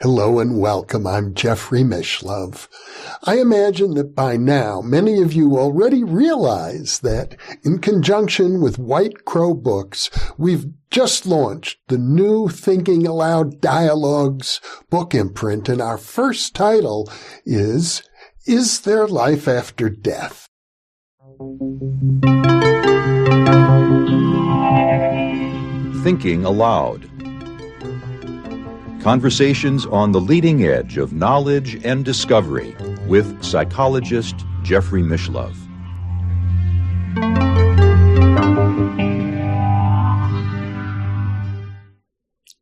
Hello and welcome. I'm Jeffrey Mishlove. I imagine that by now many of you already realize that in conjunction with White Crow Books, we've just launched the new Thinking Allowed Dialogues book imprint and our first title is Is There Life After Death? Thinking Allowed Conversations on the leading edge of knowledge and discovery with psychologist Jeffrey Mishlove.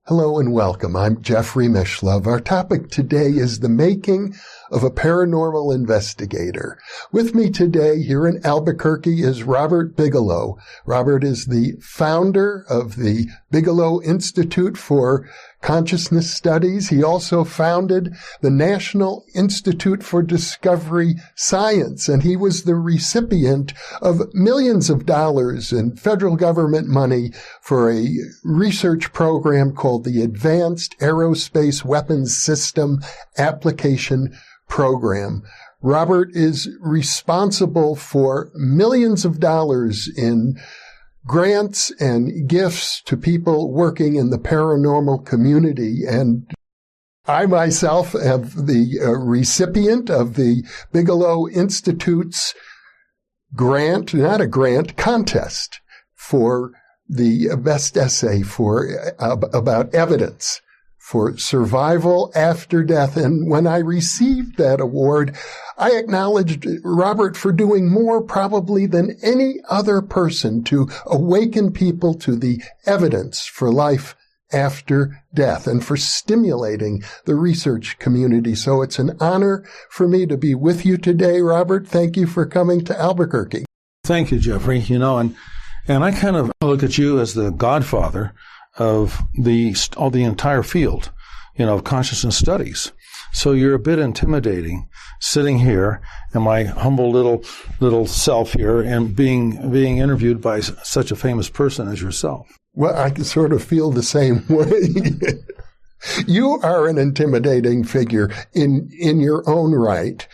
Hello and welcome. I'm Jeffrey Mishlove. Our topic today is the making of a paranormal investigator. With me today here in Albuquerque is Robert Bigelow. Robert is the founder of the Bigelow Institute for Consciousness Studies. He also founded the National Institute for Discovery Science, and he was the recipient of millions of dollars in federal government money for a research program called the Advanced Aerospace Weapons System Application Program. Robert is responsible for millions of dollars in grants and gifts to people working in the paranormal community. And I myself am the uh, recipient of the Bigelow Institute's grant, not a grant, contest for the best essay for uh, about evidence for survival after death. And when I received that award, I acknowledged Robert for doing more probably than any other person to awaken people to the evidence for life after death and for stimulating the research community. So it's an honor for me to be with you today, Robert. Thank you for coming to Albuquerque. Thank you, Jeffrey. You know, and, and I kind of look at you as the godfather of the all the entire field, you know, of consciousness studies. So you're a bit intimidating sitting here in my humble little little self here and being being interviewed by such a famous person as yourself. Well, I can sort of feel the same way. you are an intimidating figure in in your own right.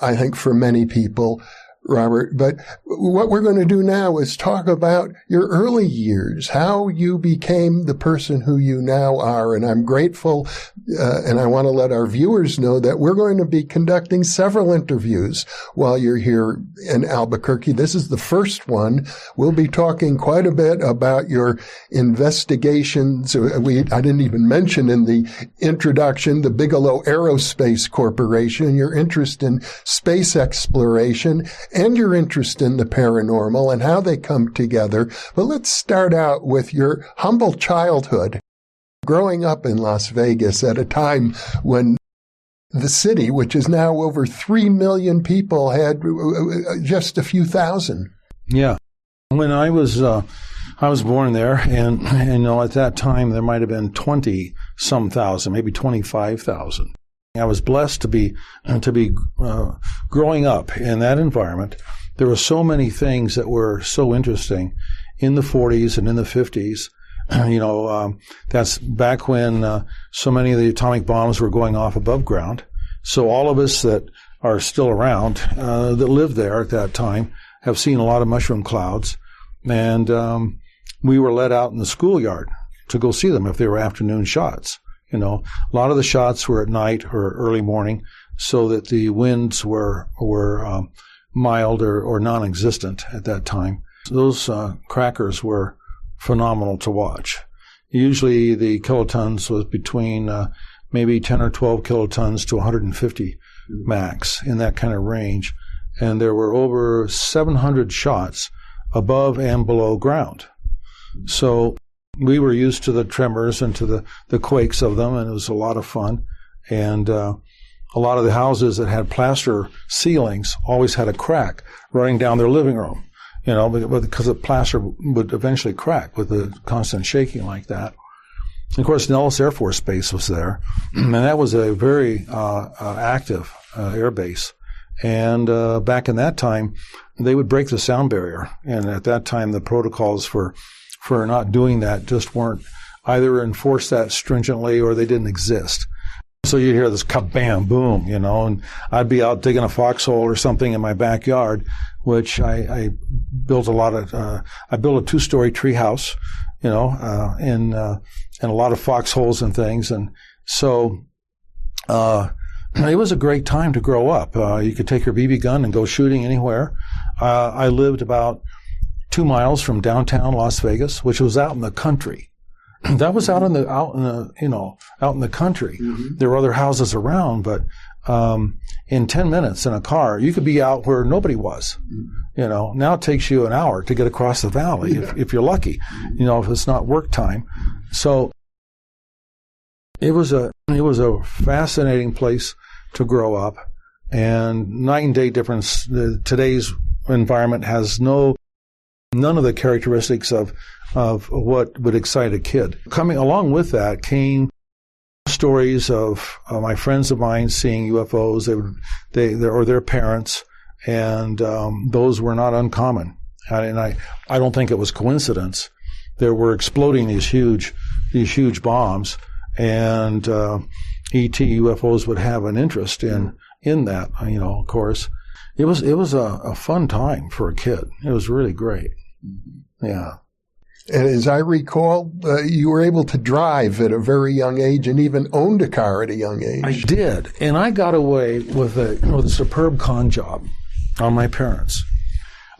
I think for many people, Robert. But what we're going to do now is talk about your early years, how you became the person who you now are. And I'm grateful, uh, and I want to let our viewers know that we're going to be conducting several interviews while you're here in Albuquerque. This is the first one. We'll be talking quite a bit about your investigations. We, I didn't even mention in the introduction the Bigelow Aerospace Corporation, your interest in space exploration and your interest in the paranormal and how they come together. But let's start out with your humble childhood. Growing up in Las Vegas at a time when the city, which is now over 3 million people, had uh, uh, just a few thousand. Yeah. When I was, uh, I was born there, and, you know, at that time there might have been 20 some thousand, maybe 25,000. I was blessed to be uh, to be uh, growing up in that environment. There were so many things that were so interesting in the 40s and in the 50s. you know, um, that's back when uh, so many of the atomic bombs were going off above ground. So all of us that are still around uh, that lived there at that time have seen a lot of mushroom clouds, and um, we were let out in the schoolyard to go see them if they were afternoon shots. You know, a lot of the shots were at night or early morning, so that the winds were were um, mild or, or non-existent at that time. Those uh, crackers were phenomenal to watch. Usually, the kilotons was between uh, maybe 10 or 12 kilotons to 150 max in that kind of range, and there were over 700 shots above and below ground. So we were used to the tremors and to the, the quakes of them, and it was a lot of fun. And uh, a lot of the houses that had plaster ceilings always had a crack running down their living room, you know, because the plaster would eventually crack with the constant shaking like that. Of course, Nellis Air Force Base was there, and that was a very uh, uh, active uh, air base. And uh, back in that time, they would break the sound barrier, and at that time, the protocols for for not doing that just weren't either enforced that stringently or they didn't exist. So you'd hear this kabam, boom, you know, and I'd be out digging a foxhole or something in my backyard, which I, I built a lot of, uh, I built a two-story tree house, you know, uh, and, uh, and a lot of foxholes and things. And so, uh, it was a great time to grow up. Uh, you could take your BB gun and go shooting anywhere. Uh, I lived about two miles from downtown Las Vegas, which was out in the country. that was out in the out in the you know out in the country. Mm-hmm. There were other houses around, but um, in ten minutes in a car, you could be out where nobody was. Mm-hmm. You know, now it takes you an hour to get across the valley yeah. if, if you're lucky. You know, if it's not work time. So it was a it was a fascinating place to grow up, and night and day difference. The, today's environment has no none of the characteristics of of what would excite a kid. Coming along with that came stories of uh, my friends of mine seeing UFOs. They would, they, they or their parents, and um, those were not uncommon. And I, I don't think it was coincidence. There were exploding these huge, these huge bombs, and uh, ET UFOs would have an interest in in that. You know, of course, it was it was a, a fun time for a kid. It was really great. Yeah. And as I recall, uh, you were able to drive at a very young age and even owned a car at a young age. I did. And I got away with a, with a superb con job on my parents.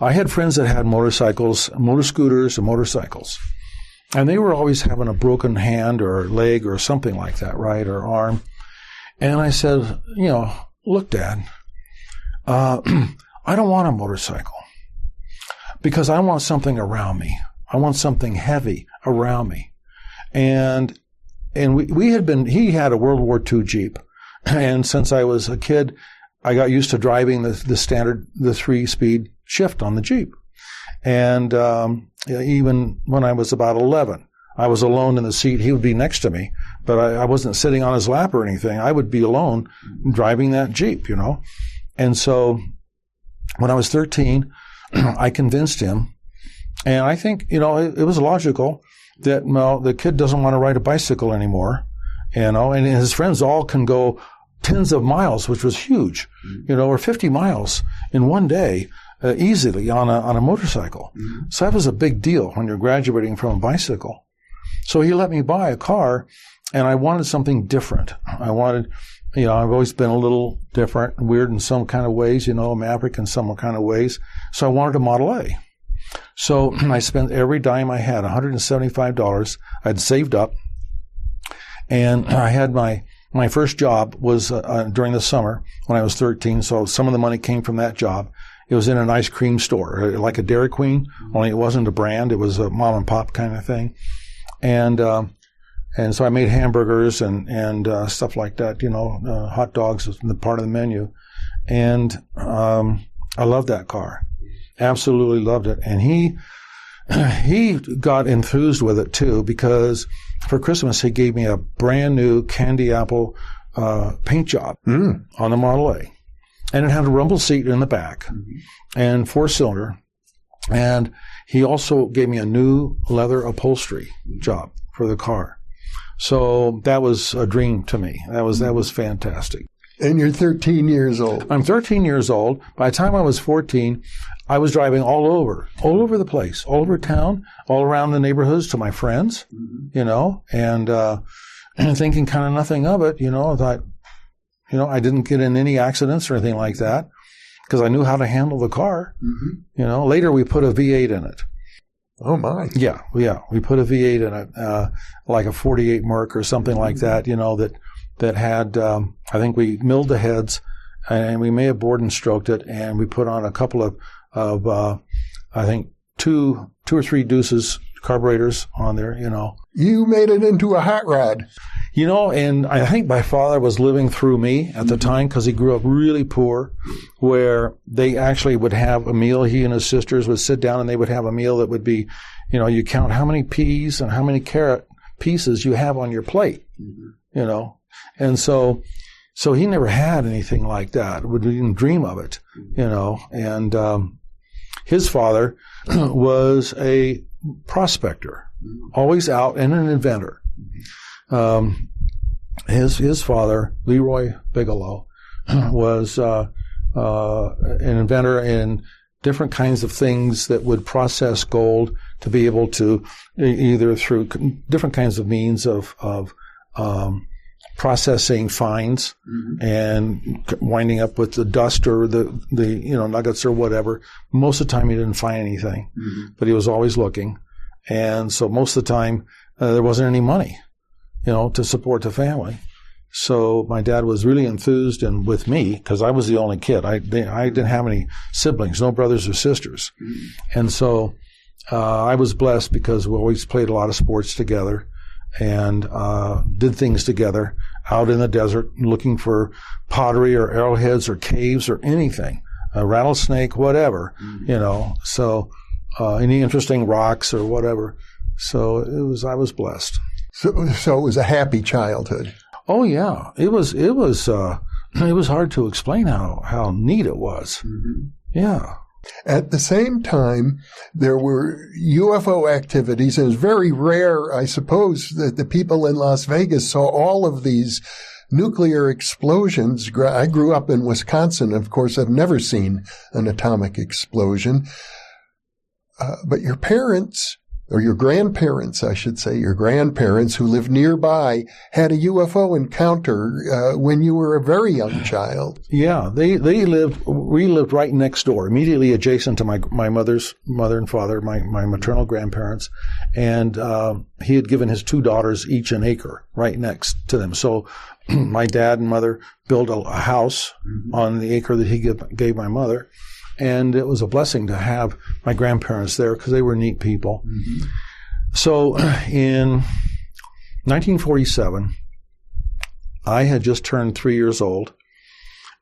I had friends that had motorcycles, motor scooters, and motorcycles. And they were always having a broken hand or leg or something like that, right? Or arm. And I said, you know, look, Dad, uh, I don't want a motorcycle because I want something around me. I want something heavy around me. And, and we, we had been, he had a World War II Jeep. And since I was a kid, I got used to driving the, the standard, the three speed shift on the Jeep. And, um, even when I was about 11, I was alone in the seat. He would be next to me, but I, I wasn't sitting on his lap or anything. I would be alone driving that Jeep, you know? And so when I was 13, I convinced him and I think, you know, it, it was logical that, well, the kid doesn't want to ride a bicycle anymore, you know, and his friends all can go tens of miles, which was huge, mm-hmm. you know, or 50 miles in one day. Uh, easily on a on a motorcycle, mm-hmm. so that was a big deal when you're graduating from a bicycle. So he let me buy a car, and I wanted something different. I wanted, you know, I've always been a little different, and weird in some kind of ways, you know, I'm maverick in some kind of ways. So I wanted a Model A. So I spent every dime I had, $175. I'd saved up. And I had my, my first job was uh, uh, during the summer when I was 13. So some of the money came from that job. It was in an ice cream store, uh, like a Dairy Queen, only it wasn't a brand. It was a mom and pop kind of thing. And, uh, and so I made hamburgers and, and, uh, stuff like that, you know, uh, hot dogs was part of the menu. And, um, I loved that car absolutely loved it. And he, he got enthused with it too because for Christmas he gave me a brand new candy apple uh, paint job mm. on the Model A, and it had a rumble seat in the back mm-hmm. and four cylinder, and he also gave me a new leather upholstery job for the car. So that was a dream to me. That was that was fantastic. And you're 13 years old. I'm 13 years old. By the time I was 14, I was driving all over, all over the place, all over town, all around the neighborhoods to my friends, mm-hmm. you know, and, uh, and thinking kind of nothing of it, you know, I thought, you know, I didn't get in any accidents or anything like that because I knew how to handle the car. Mm-hmm. You know, later we put a V8 in it. Oh my! Yeah, yeah, we put a V8 in it, uh, like a 48 Merc or something like that. You know that that had, um, I think we milled the heads and we may have bored and stroked it and we put on a couple of, of, uh, I think two, two or three deuces carburetors on there, you know. You made it into a hot rod. You know, and I think my father was living through me at the mm-hmm. time because he grew up really poor, where they actually would have a meal. He and his sisters would sit down and they would have a meal that would be, you know, you count how many peas and how many carrot pieces you have on your plate, mm-hmm. you know, and so, so he never had anything like that. Would even dream of it, you know. And um, his father was a prospector, always out and an inventor. Um, his his father, Leroy Bigelow, was uh, uh, an inventor in different kinds of things that would process gold to be able to either through different kinds of means of of um, processing fines mm-hmm. and winding up with the dust or the the you know nuggets or whatever. Most of the time, he didn't find anything, mm-hmm. but he was always looking, and so most of the time uh, there wasn't any money, you know, to support the family. So my dad was really enthused and with me because I was the only kid. I they, I didn't have any siblings, no brothers or sisters, mm-hmm. and so uh, I was blessed because we always played a lot of sports together and uh, did things together out in the desert looking for pottery or arrowheads or caves or anything, a rattlesnake, whatever, mm-hmm. you know. So uh, any interesting rocks or whatever. So it was. I was blessed. So, so it was a happy childhood. Oh yeah, it was. It was. Uh, it was hard to explain how how neat it was. Mm-hmm. Yeah. At the same time, there were UFO activities, and it's very rare, I suppose, that the people in Las Vegas saw all of these nuclear explosions. I grew up in Wisconsin. Of course, I've never seen an atomic explosion. Uh, but your parents or your grandparents, I should say, your grandparents who lived nearby had a UFO encounter uh, when you were a very young child. Yeah, they they lived. We lived right next door, immediately adjacent to my my mother's mother and father, my my maternal grandparents, and uh, he had given his two daughters each an acre right next to them. So. my dad and mother built a, house mm-hmm. on the acre that he give, gave my mother, and it was a blessing to have my grandparents there because they were neat people. Mm-hmm. So in 1947, I had just turned three years old,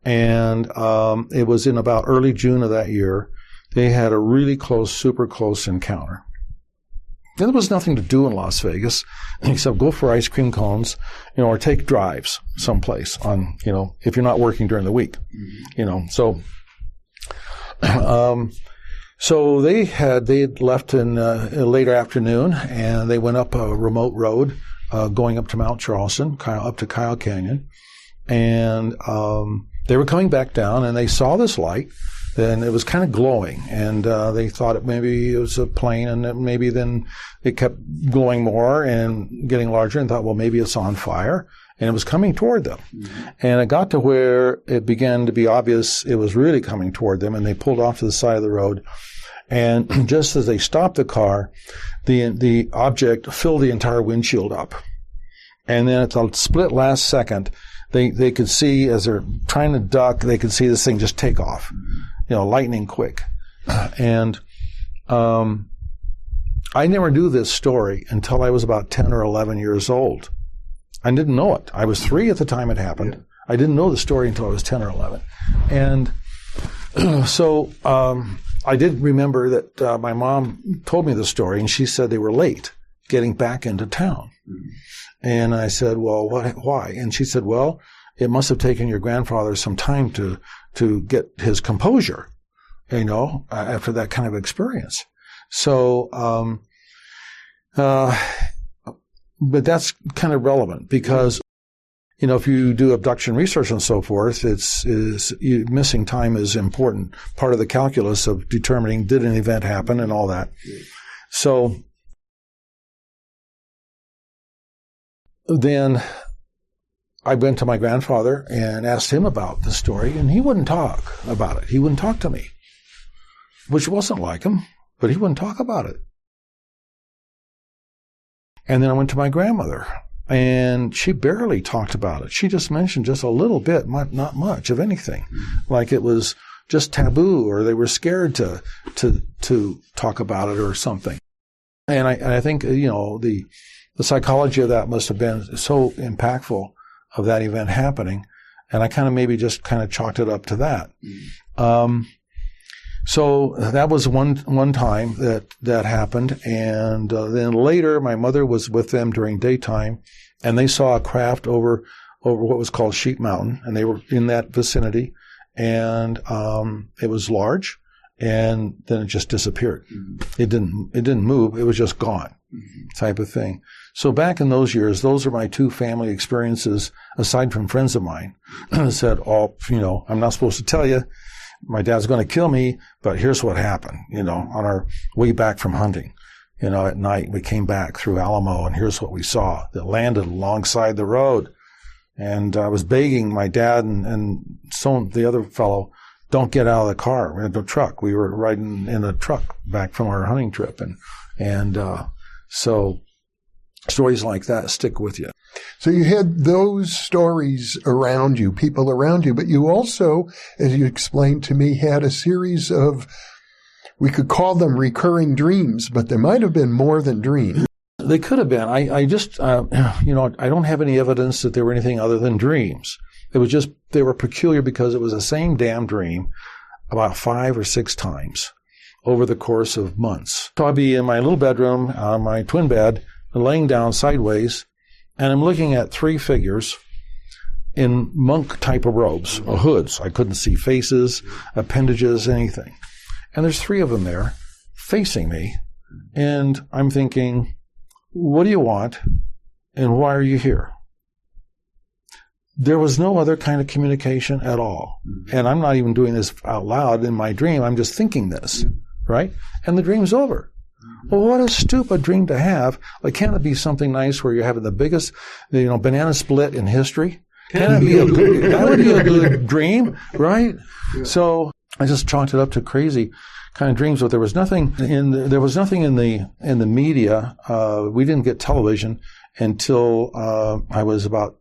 and um, it was in about early June of that year. They had a really close, super close encounter. And there was nothing to do in Las Vegas except go for ice cream cones, you know, or take drives someplace on, you know, if you're not working during the week, mm-hmm. you know. So um, so they had they left in uh, later afternoon, and they went up a remote road uh, going up to Mount Charleston, up to Kyle Canyon, and um, they were coming back down, and they saw this light, and it was kind of glowing, and uh, they thought it maybe it was a plane, and maybe then it kept glowing more and getting larger, and thought, well, maybe it's on fire and it was coming toward them. Mm-hmm. And it got to where it began to be obvious it was really coming toward them, and they pulled off to the side of the road. And just as they stopped the car, the the object filled the entire windshield up. And then at the split last second, they they could see as they're trying to duck, they could see this thing just take off, mm-hmm. you know, lightning quick. And um, I never knew this story until I was about ten or eleven years old. I didn't know it. I was three at the time it happened. I didn't know the story until I was 10 or 11. And so um, I did remember that uh, my mom told me the story, and she said they were late getting back into town. Mm-hmm. And I said, well, what, why? And she said, well, it must have taken your grandfather some time to, to get his composure, you know, uh, after that kind of experience. So, um, uh, but that's kind of relevant because you know, if you do abduction research and so forth, it's is you, missing time is important part of the calculus of determining did an event happen and all that. So then I went to my grandfather and asked him about the story, and he wouldn't talk about it. He wouldn't talk to me, which wasn't like him, but he wouldn't talk about it. And then I went to my grandmother, and she barely talked about it. She just mentioned just a little bit, not much of anything, like it was just taboo, or they were scared to to to talk about it or something. And I, and I think you know the the psychology of that must have been so impactful of that event happening, and I kind of maybe just kind of chalked it up to that. Mm. Um, so that was one one time that that happened, and uh, then later my mother was with them during daytime, and they saw a craft over over what was called Sheep Mountain, and they were in that vicinity, and um, it was large, and then it just disappeared. It didn't it didn't move. It was just gone, type of thing. So back in those years, those are my two family experiences, aside from friends of mine, said, "Oh, you know, I'm not supposed to tell you. My dad's going to kill me, but here's what happened." You know, on our way back from hunting, you know, at night we came back through Alamo, and here's what we saw that landed alongside the road. And I was begging my dad and, and so the other fellow, don't get out of the car. We had the truck. We were riding in a truck back from our hunting trip. And, and, uh, so stories like that stick with you. So you had those stories around you, people around you, but you also, as you explained to me, had a series of, we could call them recurring dreams, but there might have been more than dreams. They could have been. I, I just, uh, you know, I don't have any evidence that they were anything other than dreams. It was just, they were peculiar because it was the same damn dream about five or six times over the course of months. So I'd be in my little bedroom on my twin bed, laying down sideways, and I'm looking at three figures in monk type of robes, or hoods. I couldn't see faces, appendages, anything. And there's three of them there facing me. And I'm thinking, what do you want? And why are you here? There was no other kind of communication at all. Mm-hmm. And I'm not even doing this out loud in my dream. I'm just thinking this, right? And the dream's over. Well, what a stupid dream to have. Like, can't it be something nice where you're having the biggest, you know, banana split in history? Can it be a good, that would be a good dream, right? Yeah. So I just chalked it up to crazy kind of dreams, but there was nothing in the, there was nothing in the in the media. Uh, we didn't get television until uh, I was about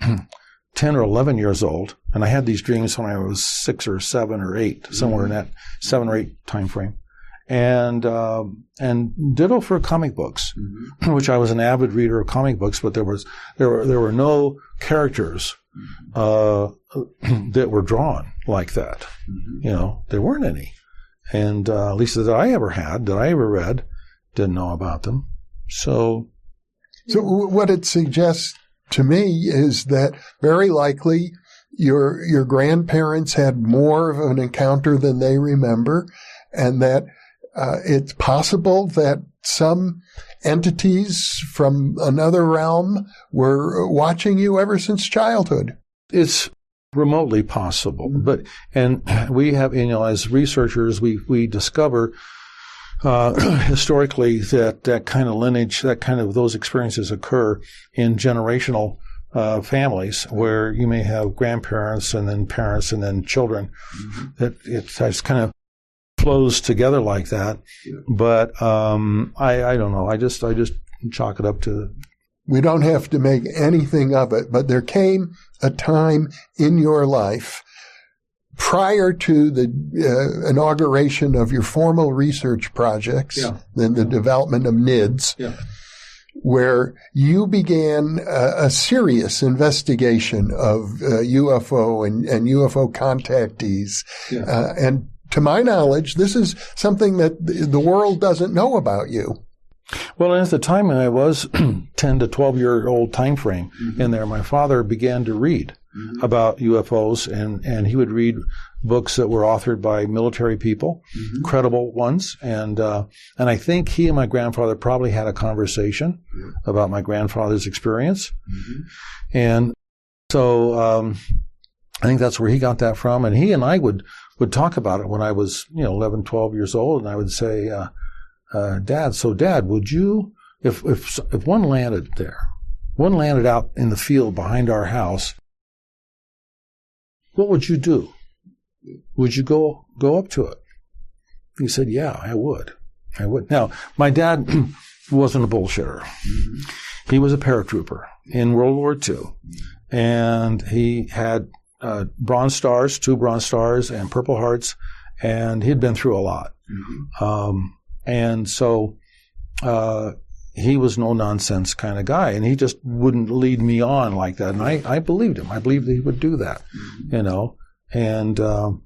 ten or eleven years old, and I had these dreams when I was six or seven or eight, somewhere mm-hmm. in that seven or eight time frame. And uh, and ditto for comic books, mm-hmm. which I was an avid reader of comic books, but there was there were there were no characters mm-hmm. uh, that were drawn like that. Mm-hmm. You know, there weren't any and uh, at least that I ever had, that I ever read, didn't know about them. So, so what it suggests to me is that very likely your your grandparents had more of an encounter than they remember, and that uh, it's possible that some entities from another realm were watching you ever since childhood. It's remotely possible. Mm-hmm. But and we have, you know, as researchers, we we discover uh, historically that that kind of lineage, that kind of those experiences occur in generational uh, families where you may have grandparents and then parents and then children. Mm-hmm. That it just kind of flows together like that. Yeah. But um, I I don't know. I just I just chalk it up to we don't have to make anything of it, but there came a time in your life prior to the uh, inauguration of your formal research projects yeah. and the development of NIDS, yeah. where you began a, a serious investigation of uh, UFO and, and, UFO contactees. Yeah. Uh, and to my knowledge, this is something that the world doesn't know about you. Well, at the time when I was 10 to 12 year old time frame mm-hmm. in there, my father began to read mm-hmm. about UFOs and, and he would read books that were authored by military people, mm-hmm. credible ones. And, uh, and I think he and my grandfather probably had a conversation about my grandfather's experience. Mm-hmm. And so, um, I think that's where he got that from. And he and I would, would talk about it when I was, you know, 11, 12 years old. And I would say, uh, uh, Dad, so Dad, would you, if, if, if one landed there, one landed out in the field behind our house, what would you do? Would you go, go up to it? He said, yeah, I would. I would. Now, my dad wasn't a bullshitter. Mm-hmm. He was a paratrooper in World War II. And he had uh, Bronze Stars, two Bronze Stars, and Purple Hearts, and he'd been through a lot. Mm-hmm. Um, and so uh, he was no nonsense kind of guy, and he just wouldn't lead me on like that. And I, I believed him. I believed that he would do that, mm-hmm. you know. And um,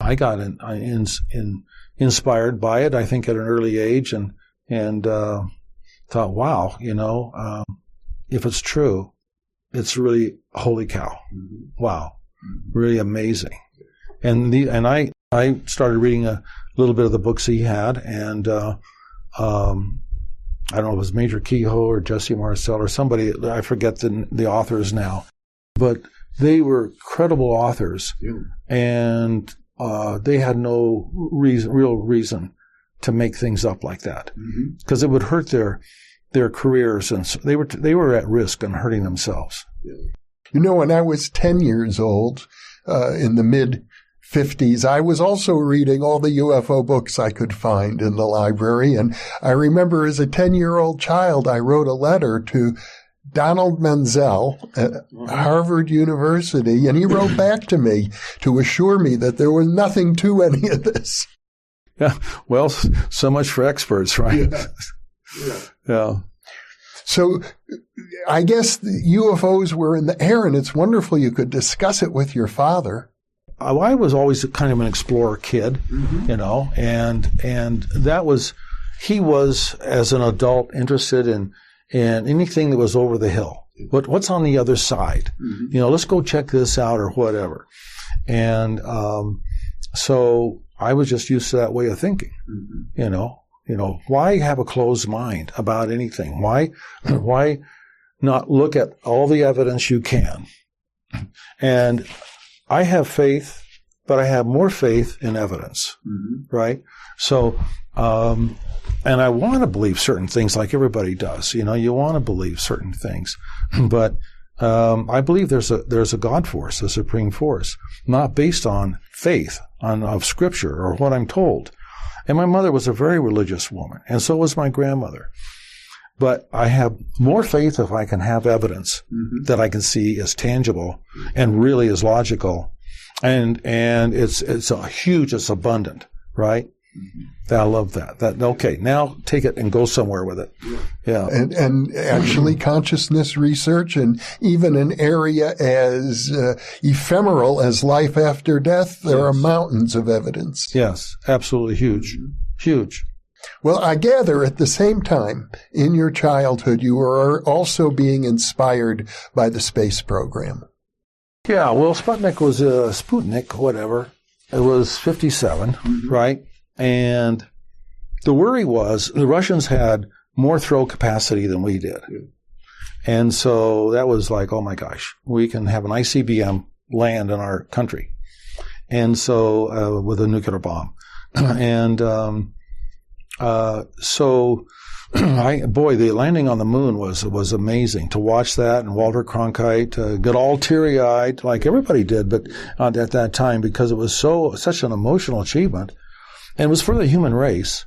I got in, in, in, inspired by it. I think at an early age, and and uh, thought, wow, you know, um, if it's true, it's really holy cow, mm-hmm. wow. Really amazing. And the and I I started reading a little bit of the books he had, and uh, um, I don't know if it was Major Keyhoe or Jesse Marcel or somebody. I forget the the authors now, but they were credible authors, Yeah. and uh, they had no reason, real reason to make things up like that Mm-hmm. because it would hurt their their careers, and so they were they were at risk and hurting themselves. You know, when I was 10 years old, uh, in the mid 50s, I was also reading all the UFO books I could find in the library. And I remember as a 10 year old child, I wrote a letter to Donald Menzel at Harvard University, and he wrote back to me to assure me that there was nothing to any of this. Yeah, well, so much for experts, right? yeah. So I guess the UFOs were in the air, and it's wonderful you could discuss it with your father. Uh, I I was always kind of an explorer kid, mm-hmm. you know, and and that was he was as an adult interested in in anything that was over the hill. What what's on the other side? Mm-hmm. You know, let's go check this out or whatever. And um, so I was just used to that way of thinking. Mm-hmm. You know, you know, why have a closed mind about anything? Why why not look at all the evidence you can? And I have faith, but I have more faith in evidence, right? So, um, and I want to believe certain things like everybody does. You know, you want to believe certain things, but um, I believe there's a there's a God force, a supreme force, not based on faith on of Scripture or what I'm told. And my mother was a very religious woman, and so was my grandmother. But I have more faith if I can have evidence mm-hmm. that I can see as tangible and really is logical, and and it's it's a huge, it's abundant, right? I love that. That okay. Now take it and go somewhere with it. Yeah. and, and actually consciousness research and even an area as uh, ephemeral as life after death, there are mountains of evidence. Yes. Absolutely huge. Huge. Well, I gather at the same time in your childhood, you were also being inspired by the space program. Yeah. Well, Sputnik was a uh, Sputnik, whatever. It was 57, right? And the worry was the Russians had more throw capacity than we did. And so that was like, oh my gosh, we can have an ICBM land in our country. And so, uh, with a nuclear bomb. and, um, uh, so, I, boy, the landing on the moon was, was amazing to watch that and Walter Cronkite, uh, get all teary eyed like everybody did, but uh, at that time because it was so, such an emotional achievement. And it was for the human race.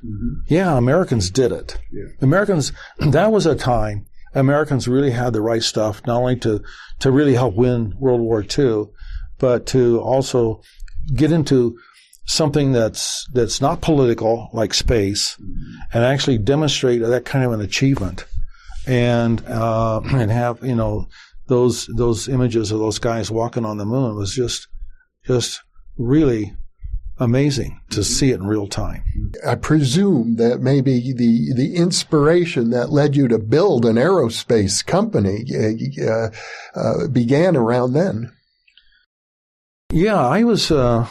Yeah, Americans did it. Americans, that was a time Americans really had the right stuff, not only to, to really help win World War II, but to also get into something that's, that's not political, like space, and actually demonstrate that kind of an achievement. And, uh, and have, you know, those, those images of those guys walking on the moon was just, just really amazing to see it in real time. I presume that maybe the the inspiration that led you to build an aerospace company uh, uh, began around then. Yeah, I was. Uh,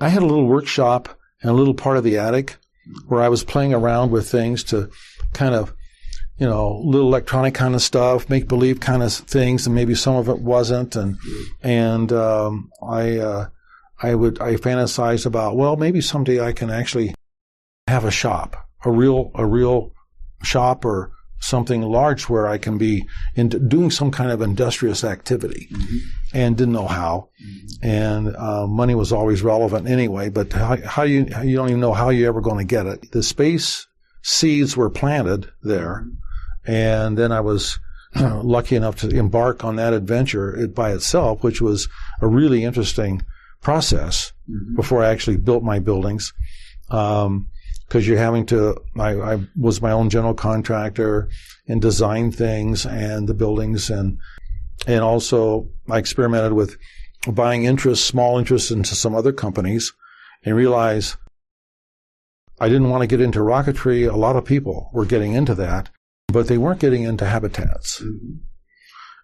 I had a little workshop and a little part of the attic where I was playing around with things to kind of, you know, little electronic kind of stuff, make believe kind of things, and maybe some of it wasn't. And and um, I uh, I would I fantasized about well maybe someday I can actually have a shop, a real a real shop or something large where I can be in doing some kind of industrious activity, and didn't know how, and uh, money was always relevant anyway. But how, how you you don't even know how you're ever going to get it. The space seeds were planted there, and then I was lucky enough to embark on that adventure by itself, which was a really interesting process before I actually built my buildings. Um, because you're having to, I, I was my own general contractor and designed things and the buildings and, and also I experimented with buying interests, small interests into some other companies and realized I didn't want to get into rocketry. A lot of people were getting into that, but they weren't getting into habitats.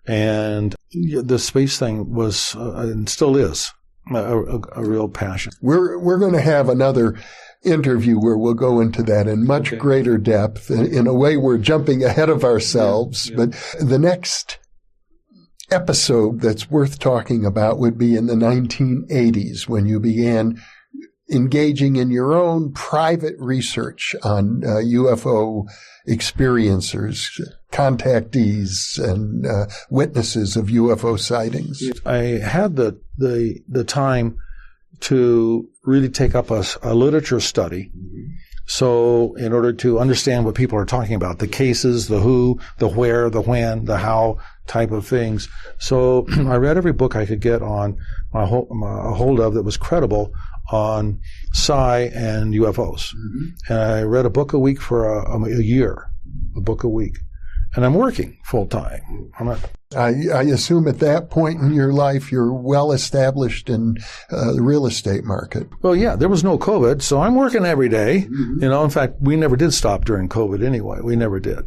And the space thing was, uh, and still is, a, a, a real passion. We're we're going to have another interview where we'll go into that in much Okay. greater depth. In, in a way, we're jumping ahead of ourselves. Yeah, But the next episode that's worth talking about would be in the 1980s when you began engaging in your own private research on uh, UFO experiencers, contactees, and uh, witnesses of UFO sightings. I had the the the time to really take up a, a literature study. So, in order to understand what people are talking about, the cases, the who, the where, the when, the how type of things. So, I read every book I could get on my, ho- my hold of that was credible on psi and UFOs. And I read a book a week for a, a year, a book a week. And I'm working full time. I'm not I, I assume at that point in your life, you're well established in uh, the real estate market. Well, yeah, there was no COVID, so I'm working every day. You know, in fact, we never did stop during COVID anyway. We never did.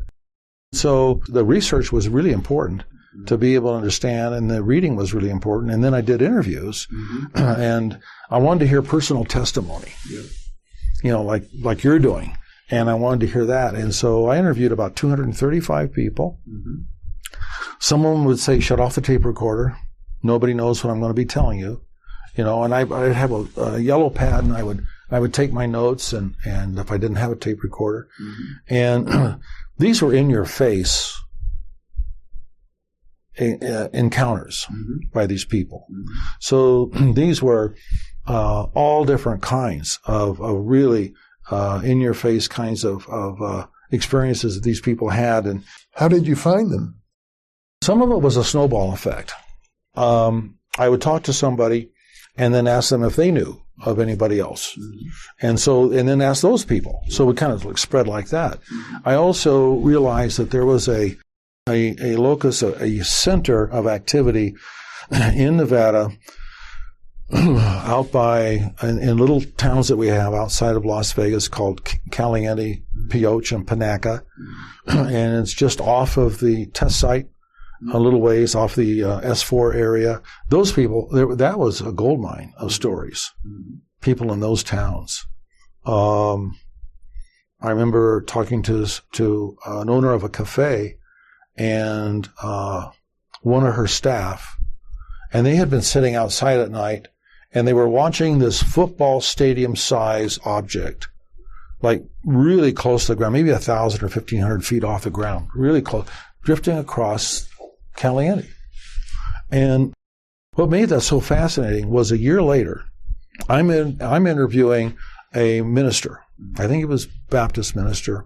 So the research was really important to be able to understand, and the reading was really important. And then I did interviews, mm-hmm. and I wanted to hear personal testimony. You know, like like you're doing, and I wanted to hear that. And so I interviewed about 235 people. Mm-hmm. Someone would say, "Shut off the tape recorder. Nobody knows what I'm going to be telling you." you know, and I, I'd have a, a yellow pad and I would, I would take my notes and, and if I didn't have a tape recorder mm-hmm. and these were in your face uh, encounters by these people. So these were, uh, all different kinds of, of really, uh, in your face kinds of, of, uh, experiences that these people had. And How did you find them? some of it was a snowball effect. Um, I would talk to somebody and then ask them if they knew of anybody else. And so, and then ask those people. So we kind of like spread like that. I also realized that there was a, a, a locus, a, a center of activity in Nevada out by, in, in little towns that we have outside of Las Vegas called Caliente, Pioche, and Panaca. and it's just off of the test site a little ways off the uh, S4 area. Those people, there, that was a gold mine of stories. People in those towns. Um, I remember talking to to an owner of a cafe and uh, one of her staff, and they had been sitting outside at night, and they were watching this football stadium size object, like really close to the ground, maybe a thousand or fifteen hundred feet off the ground, really close, drifting across Caliente. And what made that so fascinating was a year later, I'm in, I'm interviewing a minister. I think he was Baptist minister,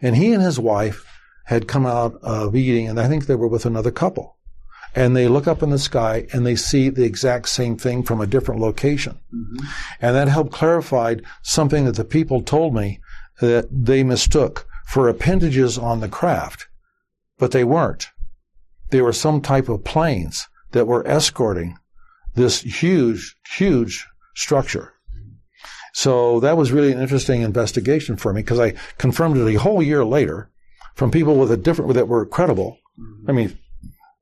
and he and his wife had come out of eating, and I think they were with another couple. And they look up in the sky and they see the exact same thing from a different location. Mm-hmm. And that helped clarify something that the people told me that they mistook for appendages on the craft, but they weren't they were some type of planes that were escorting this huge, huge structure. So that was really an interesting investigation for me because I confirmed it a whole year later from people with a different, that were credible. I mean,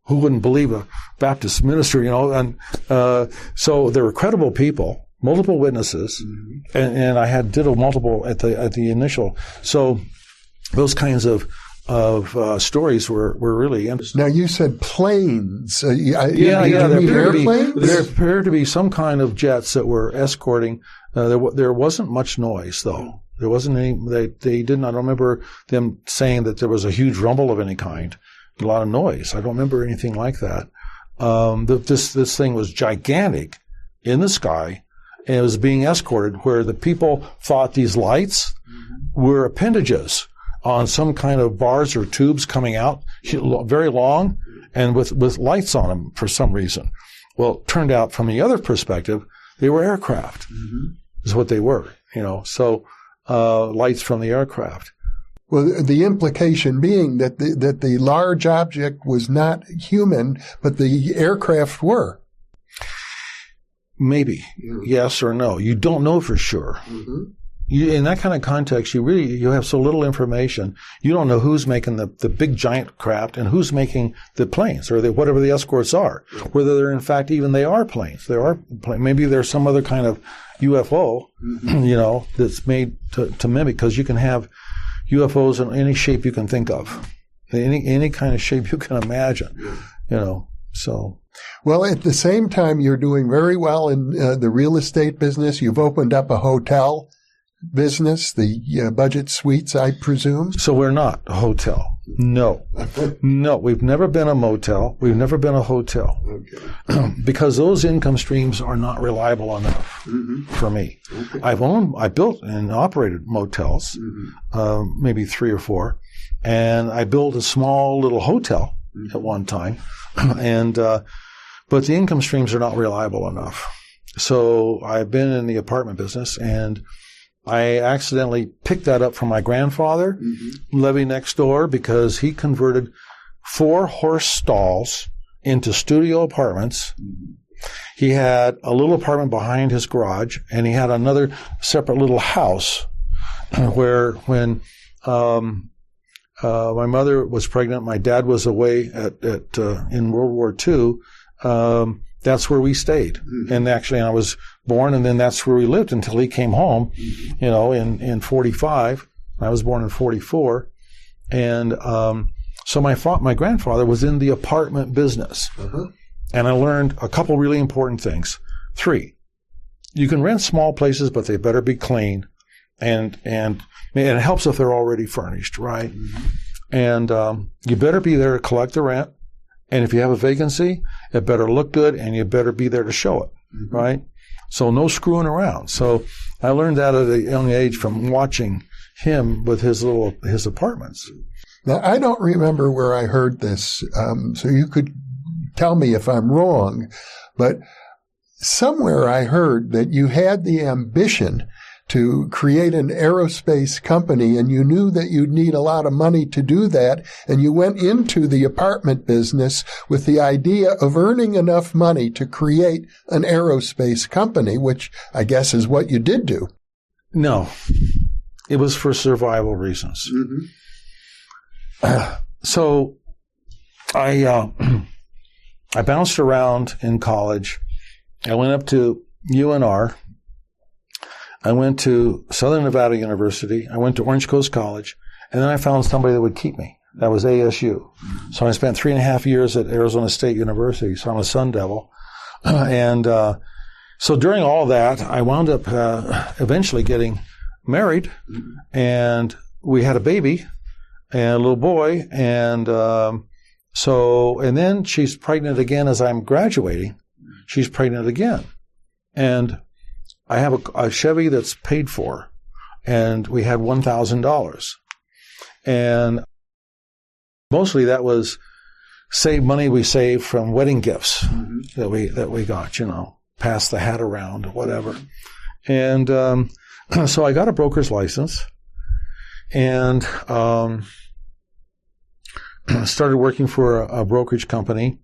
who wouldn't believe a Baptist minister, you know? And, uh, so there were credible people, multiple witnesses, and, and I had did a multiple at the, at the initial. So those kinds of, of uh, stories were, were really interesting. Now you said planes. Uh, you- Yeah, did yeah. you There mean appeared, to be, there appeared to be some kind of jets that were escorting. Uh, there, wa- there wasn't much noise though. There wasn't any. They they didn't. I don't remember them saying that there was a huge rumble of any kind. A lot of noise. I don't remember anything like that. Um, the, this this thing was gigantic in the sky, and it was being escorted. Where the people thought these lights were appendages on some kind of bars or tubes coming out, very long, and with, with lights on them for some reason. Well, it turned out from the other perspective, they were aircraft, is what they were, you know, so, uh, lights from the aircraft. Well, the implication being that the, that the large object was not human, but the aircraft were. Maybe mm-hmm. yes or no. You don't know for sure. Mm-hmm. you, in that kind of context, you really you have so little information. You don't know who's making the, the big giant craft and who's making the planes or the, whatever the escorts are. Mm-hmm. Whether they're in fact even they are planes. There are maybe there's some other kind of UFO, mm-hmm. you know, that's made to, to mimic because you can have UFOs in any shape you can think of, any any kind of shape you can imagine, you know. So well, at the same time, you're doing very well in uh, the real estate business. You've opened up a hotel business, the uh, budget suites, I presume. So we're not a hotel. No, no, we've never been a motel. We've never been a hotel okay. because those income streams are not reliable enough mm-hmm. for me. Okay. I've owned, I built and operated motels, mm-hmm. uh, maybe three or four, and I built a small little hotel mm-hmm. at one time, and uh, but the income streams are not reliable enough. So I've been in the apartment business and I accidentally picked that up from my grandfather mm-hmm. living next door because he converted four horse stalls into studio apartments. Mm-hmm. He had a little apartment behind his garage and he had another separate little house where when um, uh, my mother was pregnant, my dad was away at, at uh, in World War II. Um, that's where we stayed. Mm-hmm. And actually, I was born, and then that's where we lived until he came home, mm-hmm. you know, in, in 45. I was born in 44. And um, so my, fa- my grandfather was in the apartment business. Uh-huh. And I learned a couple really important things. Three, you can rent small places, but they better be clean. And, and, and it helps if they're already furnished, right? Mm-hmm. And um, you better be there to collect the rent. And if you have a vacancy, it better look good and you better be there to show it, mm-hmm. right? So no screwing around. So I learned that at a young age from watching him with his little, his apartments. Now, I don't remember where I heard this. Um, so you could tell me if I'm wrong, but somewhere I heard that you had the ambition to create an aerospace company and you knew that you'd need a lot of money to do that and you went into the apartment business with the idea of earning enough money to create an aerospace company, which I guess is what you did do. No, it was for survival reasons. Mm-hmm. Uh, so I, uh, I bounced around in college. I went up to UNR, I went to Southern Nevada University. I went to Orange Coast College. And then I found somebody that would keep me. That was ASU. So I spent three and a half years at Arizona State University. So I'm a Sun Devil. and uh, so during all that, I wound up uh, eventually getting married. And we had a baby and a little boy. And um, so, and then she's pregnant again as I'm graduating. She's pregnant again. And I have a, a Chevy that's paid for, and we had one thousand dollars, and mostly that was save money we saved from wedding gifts mm-hmm. that we that we got. You know, pass the hat around, whatever, and um, so I got a broker's license, and um, started working for a, a, brokerage company,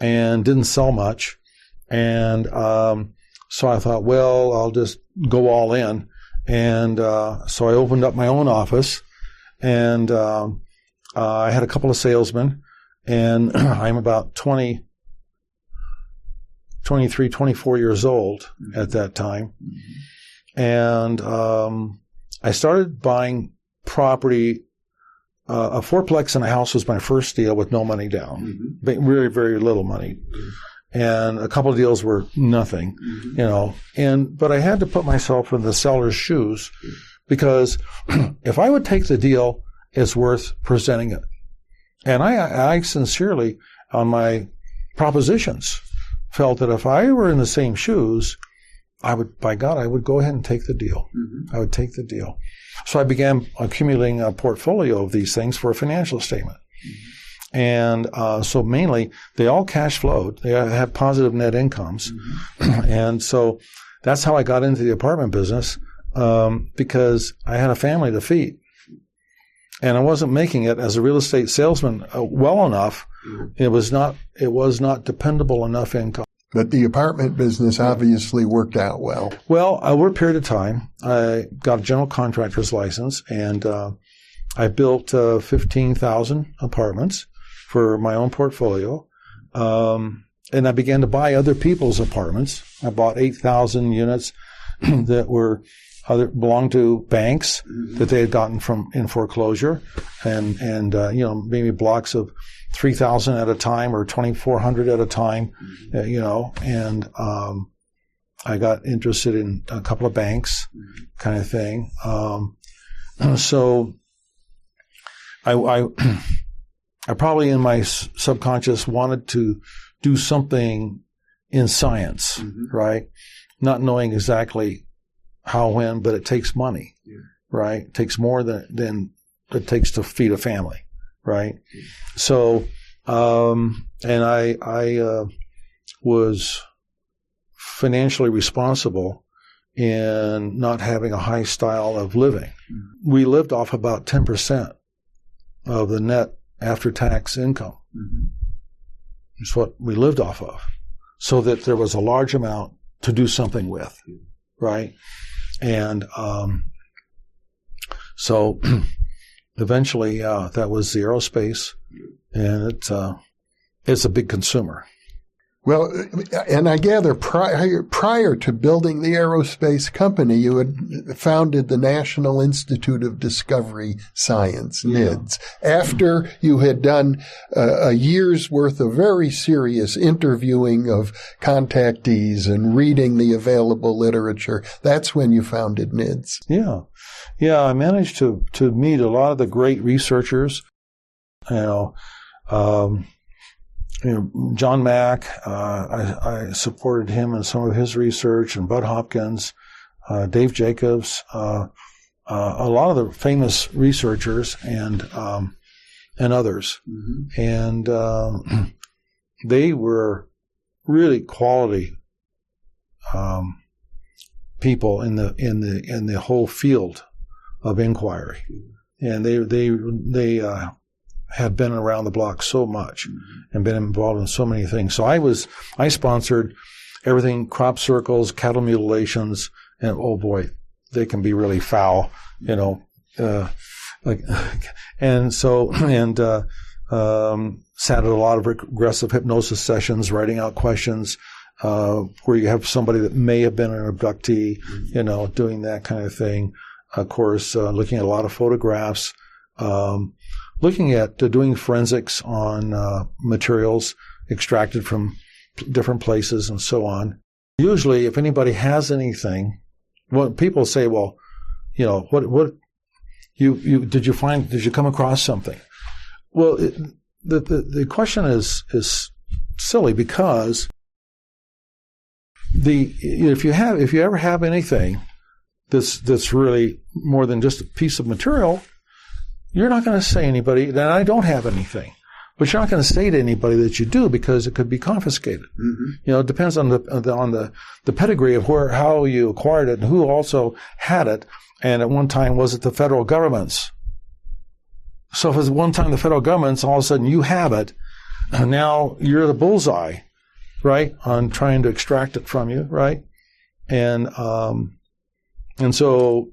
and didn't sell much, and um, so I thought, well, I'll just go all in. And uh, so I opened up my own office, and uh, uh, I had a couple of salesmen, and I'm about 20, 23, 24 years old mm-hmm. at that time. Mm-hmm. And um, I started buying property. Uh, a fourplex and a house was my first deal with no money down, mm-hmm. very, very little money. And a couple of deals were nothing, mm-hmm. you know. And but I had to put myself in the seller's shoes because if I would take the deal, it's worth presenting it. And I, I sincerely, on my propositions, felt that if I were in the same shoes, I would, by God, I would go ahead and take the deal. Mm-hmm. I would take the deal. So I began accumulating a portfolio of these things for a financial statement. Mm-hmm. And uh, so mainly they all cash flowed. They have positive net incomes. Mm-hmm. and so that's how I got into the apartment business um, because I had a family to feed. And I wasn't making it as a real estate salesman uh, well enough. Mm-hmm. It was not. It was not dependable enough income. But the apartment business obviously worked out well. Well, over a period of time, I got a general contractor's license and uh, I built uh, 15,000 apartments for my own portfolio. Um, and I began to buy other people's apartments. I bought 8,000 units that were other belonged to banks that they had gotten from in foreclosure, and and uh, you know maybe blocks of three thousand at a time or twenty four hundred at a time, uh, you know, and um, I got interested in a couple of banks, kind of thing. Um, so I, I I probably in my subconscious wanted to do something in science, mm-hmm. right? Not knowing exactly how, when, but it takes money, yeah. right? It takes more than, than it takes to feed a family, right? Yeah. So, um, and I, I, uh, was financially responsible in not having a high style of living. Mm-hmm. We lived off about 10% of the net after tax income. Mm-hmm. It's what we lived off of. So that there was a large amount to do something with, right? And um, so eventually uh, that was the aerospace, and it's uh, it's a big consumer. Well, and I gather prior, prior to building the aerospace company, you had founded the National Institute of Discovery Science, NIDS, yeah. after you had done a year's worth of very serious interviewing of contactees and reading the available literature. That's when you founded NIDS. Yeah. Yeah. I managed to, to meet a lot of the great researchers, you know, um, you know, John Mack, uh, I, I, supported him in some of his research, and Bud Hopkins, uh, Dave Jacobs, uh, uh a lot of the famous researchers, and um, and others, mm-hmm. and um, they were really quality um, people in the in the in the whole field of inquiry, and they they they have been around the block so much mm-hmm. and been involved in so many things. So I was, I sponsored everything crop circles, cattle mutilations, and oh boy, they can be really foul, you know, uh, like, and so, and, uh, um, sat at a lot of regressive hypnosis sessions, writing out questions, uh, where you have somebody that may have been an abductee, mm-hmm. you know, doing that kind of thing. Of course, uh, looking at a lot of photographs, um, looking at uh, doing forensics on uh, materials extracted from different places and so on. Usually, if anybody has anything, well, people say, "Well, you know, what what you you did you find did you come across something?" Well, it, the, the the question is is silly because the if you have if you ever have anything that's that's really more than just a piece of material, you're not going to say anybody that I don't have anything. But you're not going to say to anybody that you do because it could be confiscated. Mm-hmm. You know, it depends on the, on the the pedigree of where how you acquired it and who also had it. And at one time, was it the federal government's? So if it's one time the federal government's, all of a sudden you have it, and now you're the bullseye, right, on trying to extract it from you, right? And um, and so,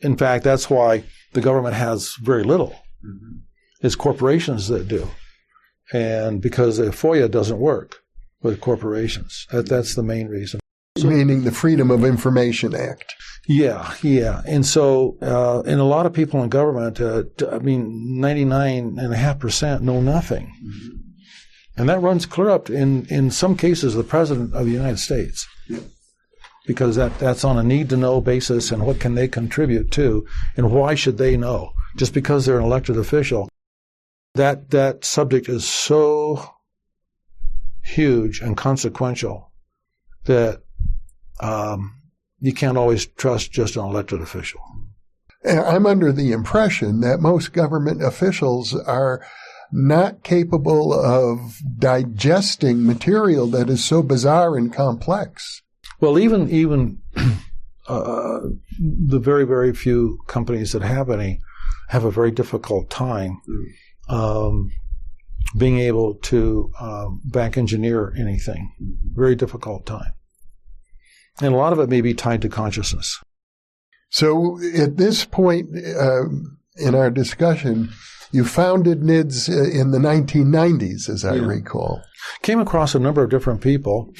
in fact, that's why the government has very little. Mm-hmm. It's corporations that do. And because the FOIA doesn't work with corporations. That, that's the main reason. So, Meaning the Freedom of Information Act. Yeah, yeah. And so, uh, and a lot of people in government, uh, I mean, 99.5% know nothing. Mm-hmm. And that runs clear up in, in some cases, the President of the United States. Because that, that's on a need to know basis and what can they contribute to and why should they know just because they're an elected official. That, that subject is so huge and consequential that um, you can't always trust just an elected official. I'm under the impression that most government officials are not capable of digesting material that is so bizarre and complex. Well, even even uh, the very very few companies that have any have a very difficult time. Mm. Um, being able to um, back engineer anything. Very difficult time. And a lot of it may be tied to consciousness. So at this point uh, in our discussion, you founded NIDS uh, in the 1990s, as I yeah. recall. Came across a number of different people.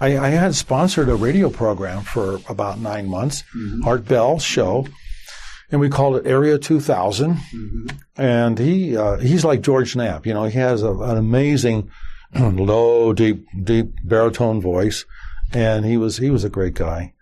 I, I, had sponsored a radio program for about nine months, mm-hmm. Art Bell show, and we called it Area 2000. Mm-hmm. And he uh, he's like George Knapp, you know, he has a, an amazing low, deep, deep baritone voice, and he was he was a great guy,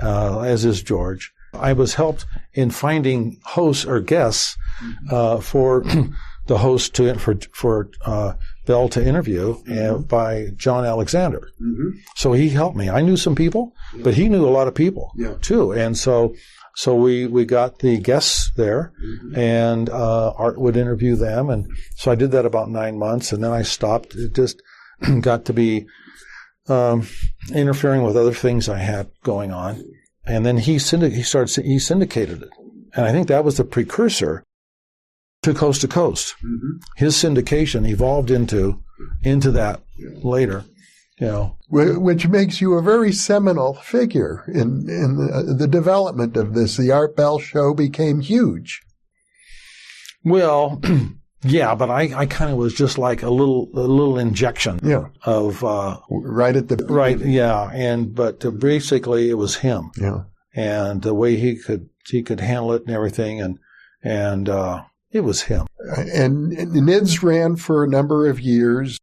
uh, as is George. I was helped in finding hosts or guests mm-hmm. uh, for the host to for for uh, Bell to interview uh, mm-hmm. by John Alexander. Mm-hmm. So he helped me. I knew some people, yeah. but he knew a lot of people yeah. too, and so so we, we got the guests there, mm-hmm. and uh, Art would interview them, and so I did that about nine months, and then I stopped. It just got to be um, interfering with other things I had going on, and then he syndic- he started he syndicated it, and I think that was the precursor to Coast to Coast. Mm-hmm. His syndication evolved into into that later you know, which makes you a very seminal figure in in the, the development of this. The Art Bell show became huge. Well, yeah, but I, I kind of was just like a little a little injection. Yeah. Of uh, right at the beginning. right, yeah, and but uh, basically it was him. Yeah. And the way he could he could handle it and everything, and and uh, it was him. And, and NIDS ran for a number of years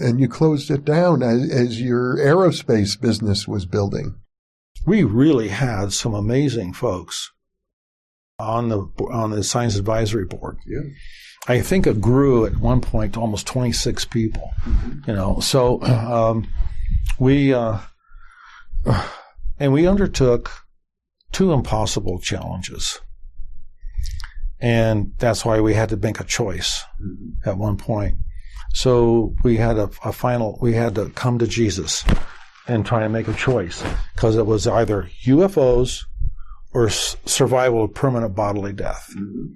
and you closed it down as, as your aerospace business was building. We really had some amazing folks on the on the science advisory board. Yeah. I think it grew at one point to almost 26 people. Mm-hmm. You know, so um, we uh, and we undertook two impossible challenges, and that's why we had to make a choice mm-hmm. at one point. So we had a, a final, we had to come to Jesus and try and make a choice because it was either UFOs or s- survival of permanent bodily death. Mm-hmm.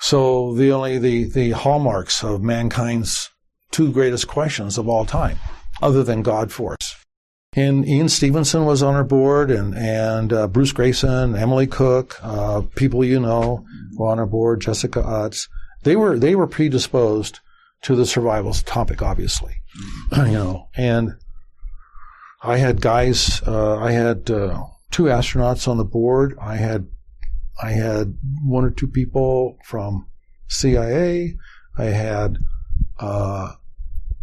So the only the the hallmarks of mankind's two greatest questions of all time, other than God force. And Ian Stevenson was on our board, and and uh, Bruce Greyson, Emily Cook, uh, people you know were on our board. Jessica Utts. They were they were predisposed to the survival topic, obviously. You know, and I had guys, uh, I had uh, two astronauts on the board. I had, I had one or two people from CIA. I had uh,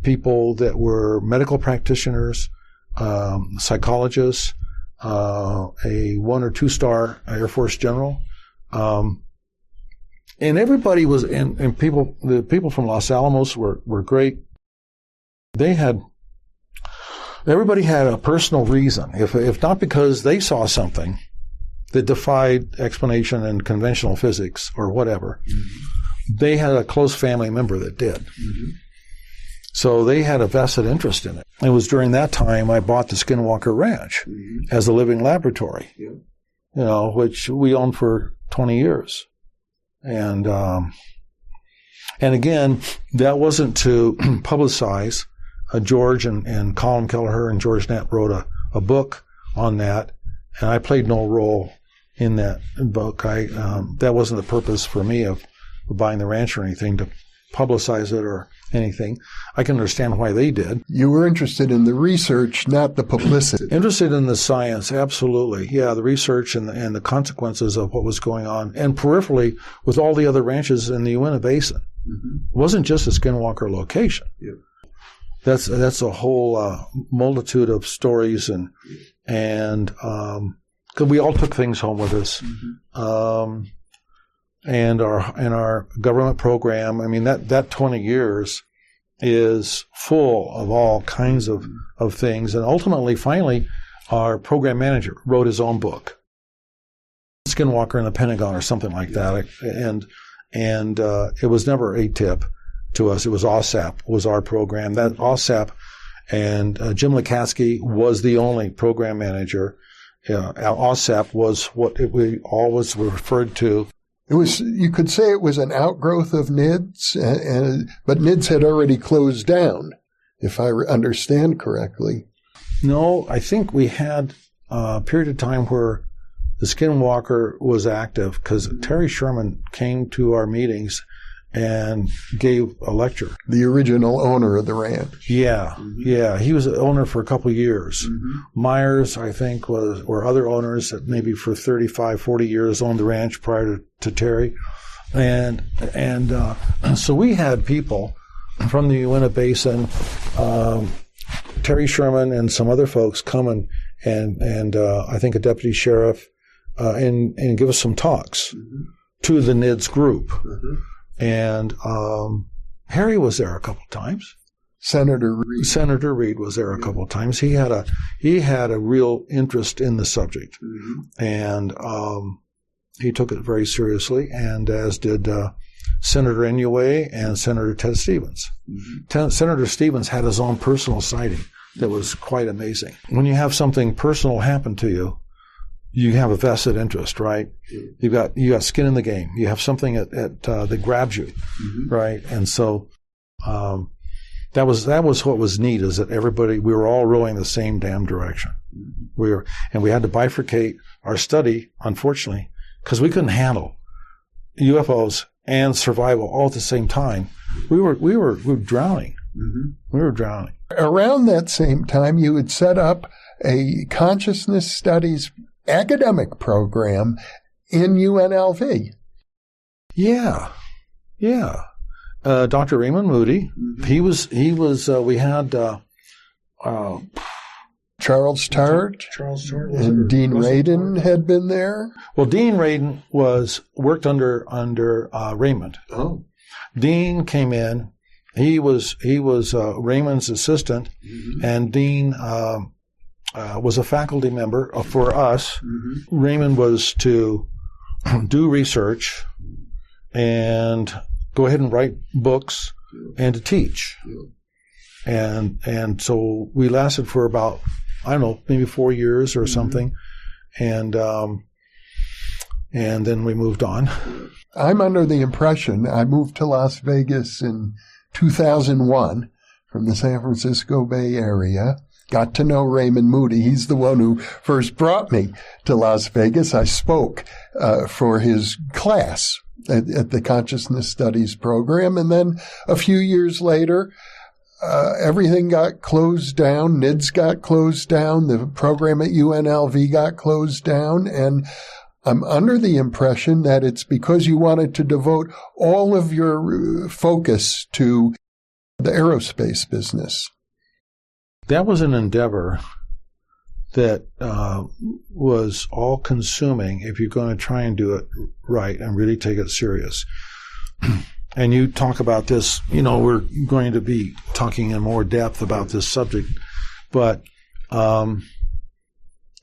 people that were medical practitioners, um, psychologists, uh, a one or two star Air Force general. Um, and everybody was, and, and people, the people from Los Alamos were, were great. They had, everybody had a personal reason, if, if not because they saw something that defied explanation in conventional physics or whatever. Mm-hmm. They had a close family member that did. Mm-hmm. So they had a vested interest in it. It was during that time I bought the Skinwalker Ranch mm-hmm. as a living laboratory, yeah. you know, which we owned for 20 years. And um, and again, that wasn't to publicize. Uh, George and, and Colin Kelleher and George Knapp wrote a, a book on that, and I played no role in that book. I um, that wasn't the purpose for me of, of buying the ranch or anything to publicize it or anything. I can understand why they did. You were interested in the research, not the publicity. Interested in the science, absolutely. Yeah, the research and the, and the consequences of what was going on, and peripherally with all the other ranches in the Uinta Basin. Mm-hmm. It wasn't just a Skinwalker location. Yeah. That's that's a whole uh, multitude of stories and and um, we all took things home with us. Mm-hmm. Um, and our and our government program. I mean that that 20 years is full of all kinds of of things, and ultimately, finally, our program manager wrote his own book, Skinwalker in the Pentagon, or something like that, and and uh, it was never AATIP to us. It was AAWSAP was our program. That AAWSAP and uh, Jim Lacatski was the only program manager. Uh, AAWSAP was what it, we always referred to It was, you could say it was an outgrowth of NIDS, uh, but NIDS had already closed down, if I understand correctly. No, I think we had a period of time where the Skinwalker was active because Terry Sherman came to our meetings and gave a lecture. The original owner of the ranch. Yeah, mm-hmm. yeah. He was the owner for a couple of years. Mm-hmm. Myers, I think, was, or other owners that maybe for 35, 40 years owned the ranch prior to, to Terry. And, and, uh, so we had people from the Uinta Basin, um, Terry Sherman and some other folks come and, and, and uh, I think a deputy sheriff, uh, and, and give us some talks mm-hmm. to the NIDS group. And um, Harry was there a couple times. Senator Reid. Senator Reid was there a couple of times. He had a he had a real interest in the subject, mm-hmm. and um, he took it very seriously. And as did uh, Senator Inouye and Senator Ted Stevens. Mm-hmm. Senator Stevens had his own personal sighting that was quite amazing. When you have something personal happen to you, you have a vested interest, right? You've got you got skin in the game. You have something at, at uh, that grabs you, mm-hmm. right? And so um, that was that was what was neat is that everybody we were all rowing the same damn direction. Mm-hmm. We were and we had to bifurcate our study, unfortunately, because we couldn't handle UFOs and survival all at the same time. We were we were we were drowning. Mm-hmm. We were drowning. Around that same time, you had set up a consciousness studies academic program in UNLV. Yeah, yeah. Uh, Dr. Raymond Moody, mm-hmm. he was, he was, uh, we had, uh, uh Charles Tart, Charles Tart, and Dean Radin had been there. Well, Dean Radin was worked under under uh, Raymond. Oh, Dean came in. He was he was uh, Raymond's assistant, mm-hmm. and Dean um, uh, was a faculty member uh, for us. Mm-hmm. Raymond was to do research and go ahead and write books and to teach. And and so we lasted for about I don't know maybe four years or mm-hmm. something, and um, and then we moved on. I'm under the impression I moved to Las Vegas in 2001 from the San Francisco Bay Area got to know Raymond Moody. He's the one who first brought me to Las Vegas. I spoke uh, for his class at, at, the Consciousness Studies program. And then a few years later, uh, everything got closed down. NIDS got closed down. The program at UNLV got closed down. And I'm under the impression that it's because you wanted to devote all of your uh, focus to the aerospace business that was an endeavor that uh, was all consuming if you're going to try and do it right and really take it serious. and you talk about this, you know, we're going to be talking in more depth about this subject, but um,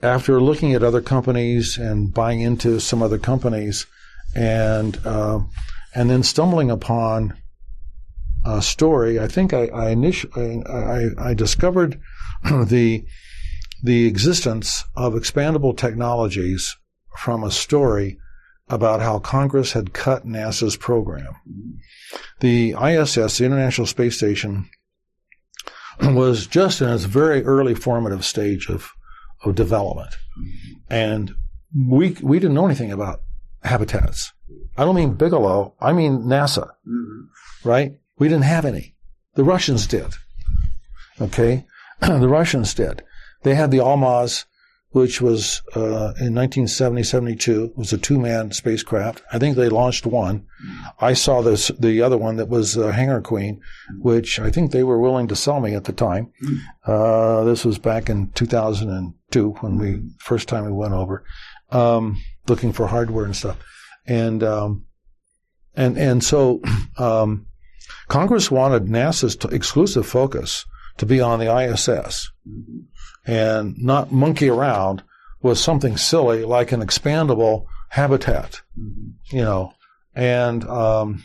after looking at other companies and buying into some other companies, and uh, and then stumbling upon uh, story, I think I I, initi- I, I discovered the the existence of expandable technologies from a story about how Congress had cut NASA's program. The ISS, the International Space Station, was just in its very early formative stage of of development, and we we didn't know anything about habitats. I don't mean Bigelow. I mean NASA, mm-hmm. right? We didn't have any. The Russians did. Okay. the Russians did. They had the Almaz, which was uh, in 1970, 72, was a two-man spacecraft. I think they launched one. I saw this, the other one that was uh, Hangar Queen, which I think they were willing to sell me at the time. Uh, this was back in 2002 when we first time we went over, um, looking for hardware and stuff, and um, and and so um, Congress wanted NASA's exclusive focus to be on the ISS and not monkey around with something silly like an expandable habitat, you know, and, um,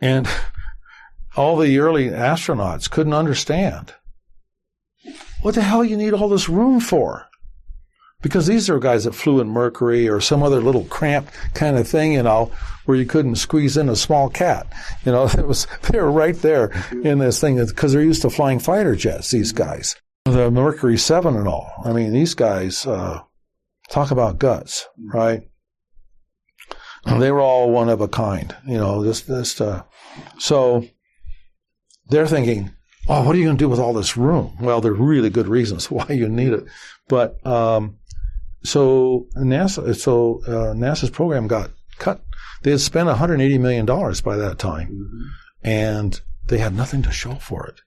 and all the early astronauts couldn't understand what the hell you need all this room for. Because these are guys that flew in Mercury or some other little cramped kind of thing, you know, where you couldn't squeeze in a small cat. You know, it was they were right there in this thing because they're used to flying fighter jets. These guys, the Mercury Seven and all. I mean, these guys uh, talk about guts, right? They were all one of a kind, you know. Just, just uh, so they're thinking, oh, what are you going to do with all this room? Well, there are really good reasons why you need it, but um, so NASA, so uh, NASA's program got cut. They had spent 180 million dollars by that time, mm-hmm. and they had nothing to show for it.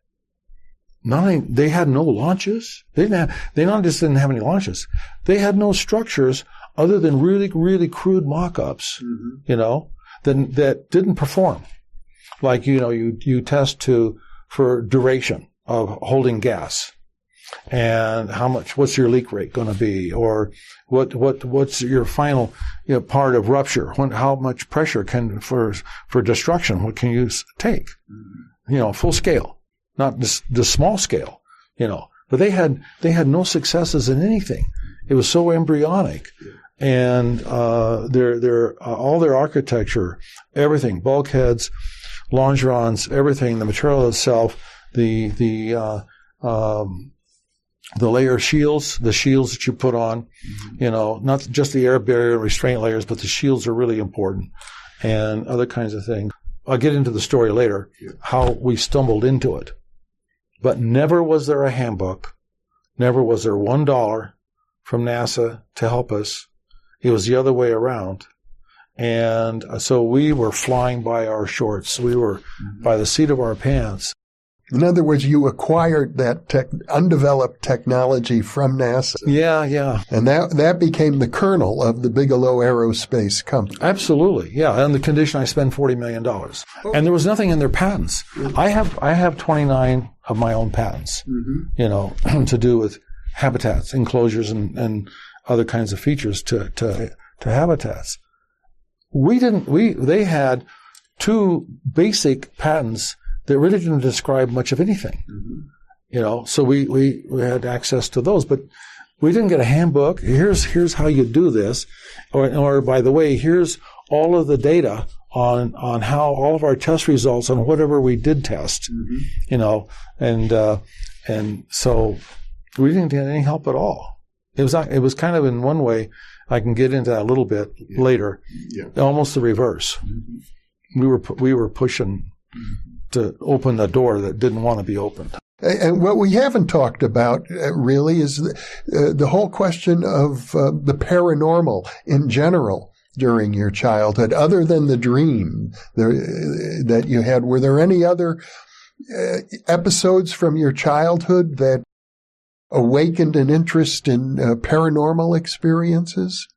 Not only, they had no launches. They didn't have, they not just didn't have any launches. They had no structures other than really, really crude mock-ups, mm-hmm. you know, that, that didn't perform. Like, you know, you, you test to, for duration of holding gas and how much, what's your leak rate going to be? Or what, what, what's your final you know, part of rupture? When, how much pressure can, for, for destruction, what can you take? You know, full scale not the, the small scale, you know. But they had they had no successes in anything. It was so embryonic, and uh, their their uh, all their architecture, everything, bulkheads, longerons, everything, the material itself, the the uh, um, the layer of shields, the shields that you put on, mm-hmm. you know, not just the air barrier restraint layers, but the shields are really important, and other kinds of things. I'll get into the story later, how we stumbled into it. But never was there a handbook. Never was there one dollar from NASA to help us. It was the other way around. And uh, so we were flying by our shorts. We were mm-hmm. by the seat of our pants. In other words, you acquired that tech, undeveloped technology from NASA. Yeah, yeah. And that, that became the kernel of the Bigelow Aerospace Company. Absolutely. Yeah. On the condition I spend $40 million. Oh. And there was nothing in their patents. Mm-hmm. I have, I have 29 of my own patents, mm-hmm. you know, to do with habitats, enclosures and, and other kinds of features to, to, to habitats. We didn't, we, they had two basic patents that really didn't describe much of anything. Mm-hmm. You know, so we, we, we had access to those, but we didn't get a handbook. Here's, here's how you do this. Or, or by the way, here's all of the data on, on how all of our test results on whatever we did test, mm-hmm. you know, and, uh, and so we didn't get any help at all. It was, it was kind of in one way, I can get into that a little bit yeah. later, yeah. almost the reverse. Mm-hmm. We were, we were pushing mm-hmm to open the door that didn't want to be opened. And what we haven't talked about uh, really is the, uh, the whole question of uh, the paranormal in general during your childhood, other than the dream there, uh, that you had. Were there any other uh, episodes from your childhood that awakened an interest in uh, paranormal experiences?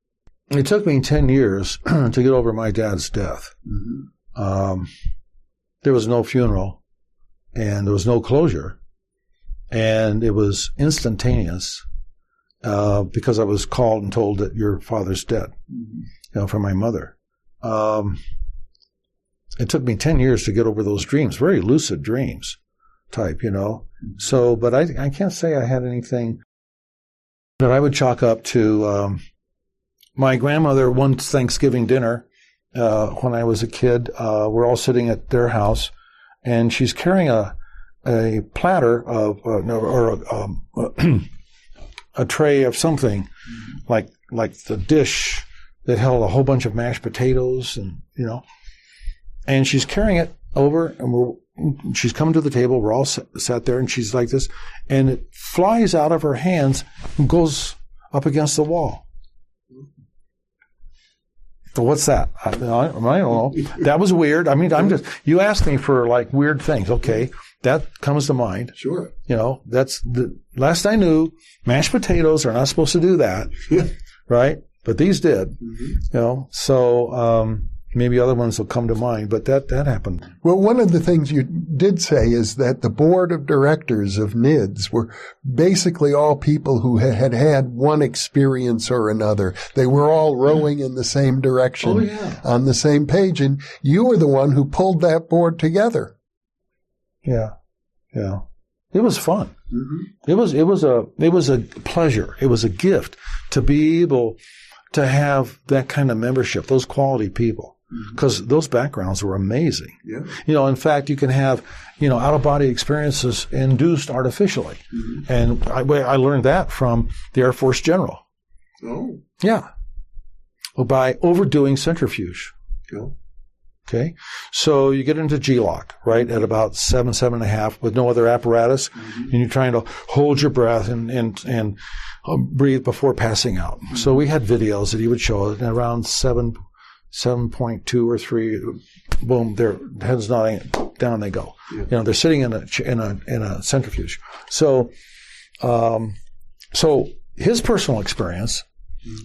It took me 10 years to get over my dad's death. Mm-hmm. Um, there was no funeral and there was no closure. And it was instantaneous uh, because I was called and told that your father's dead, you know, from my mother. Um, it took me 10 years to get over those dreams, very lucid dreams type, you know. So, but I, I can't say I had anything that I would chalk up to um, my grandmother one Thanksgiving dinner uh, when I was a kid. Uh, we're all sitting at their house, and she's carrying a a platter of uh, or a, um, a tray of something like like the dish that held a whole bunch of mashed potatoes and you know, and she's carrying it over, and we're she's coming to the table. We're all sat, sat there, and she's like this, and it flies out of her hands and goes up against the wall. What's that? I, I, don't know. That was weird. I mean, I'm just, you asked me for like weird things. Okay. That comes to mind. Sure. You know, that's the last I knew, mashed potatoes are not supposed to do that. right? But these did. Mm-hmm. You know, so, um, maybe other ones will come to mind, but that, that happened. Well, one of the things you did say is that the board of directors of NIDS were basically all people who had had one experience or another. They were all rowing in the same direction oh, yeah. on the same page. And you were the one who pulled that board together. Yeah. Yeah. It was fun. Mm-hmm. It was it was a it was a pleasure. It was a gift to be able to have that kind of membership, those quality people, Mm-hmm. because those backgrounds were amazing. Yeah. You know, in fact, you can have you know out of body experiences induced artificially, mm-hmm. and I, I learned that from the Air Force general. Oh. Yeah, well, by overdoing centrifuge. Cool. Okay. So you get into G-LOC, right, at about seven, seven and a half with no other apparatus. Mm-hmm. And you're trying to hold your breath and, and, and um, breathe before passing out. So we had videos that he would show us and around seven, 7.2 or three, boom, their heads nodding, down they go. You know, they're sitting in a, in a, in a centrifuge. So, um, so his personal experience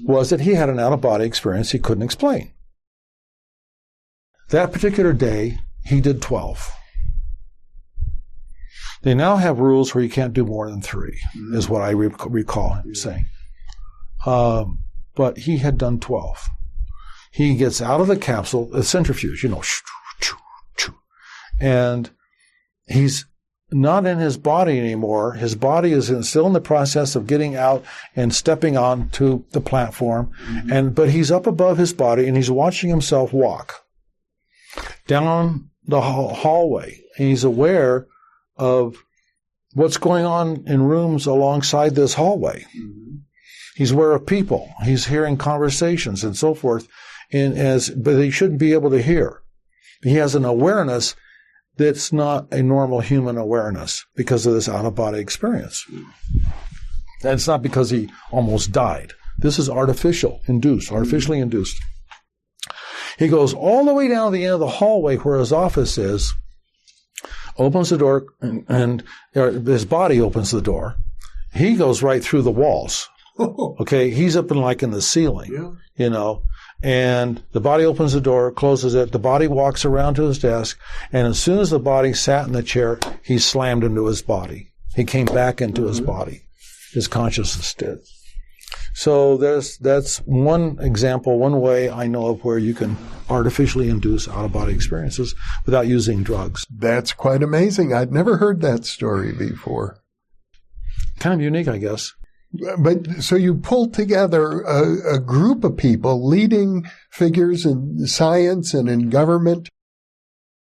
was that he had an out of body experience he couldn't explain. That particular day, he did 12. They now have rules where you can't do more than 3 is what I re- recall him saying. Um, but he had done 12. He gets out of the capsule, a centrifuge, you know, and he's not in his body anymore. His body is in, still in the process of getting out and stepping onto the platform, mm-hmm. and but he's up above his body and he's watching himself walk down the hall- hallway. And he's aware of what's going on in rooms alongside this hallway. Mm-hmm. He's aware of people. He's hearing conversations and so forth. And as, but he shouldn't be able to hear. He has an awareness that's not a normal human awareness because of this out of body experience. And it's not because he almost died. This is artificial, induced, artificially induced. He goes all the way down to the end of the hallway where his office is, opens the door, and, and his body opens the door. He goes right through the walls. Okay, he's up in like in the ceiling, Yeah. you know, and the body opens the door, closes it. The body walks around to his desk, and as soon as the body sat in the chair, he slammed into his body. He came back into his mm-hmm. body. His consciousness did. So there's that's one example, one way I know of where you can artificially induce out of body experiences without using drugs. That's quite amazing. I'd never heard that story before. Kind of unique, I guess. But so you pulled together a, a group of people, leading figures in science and in government,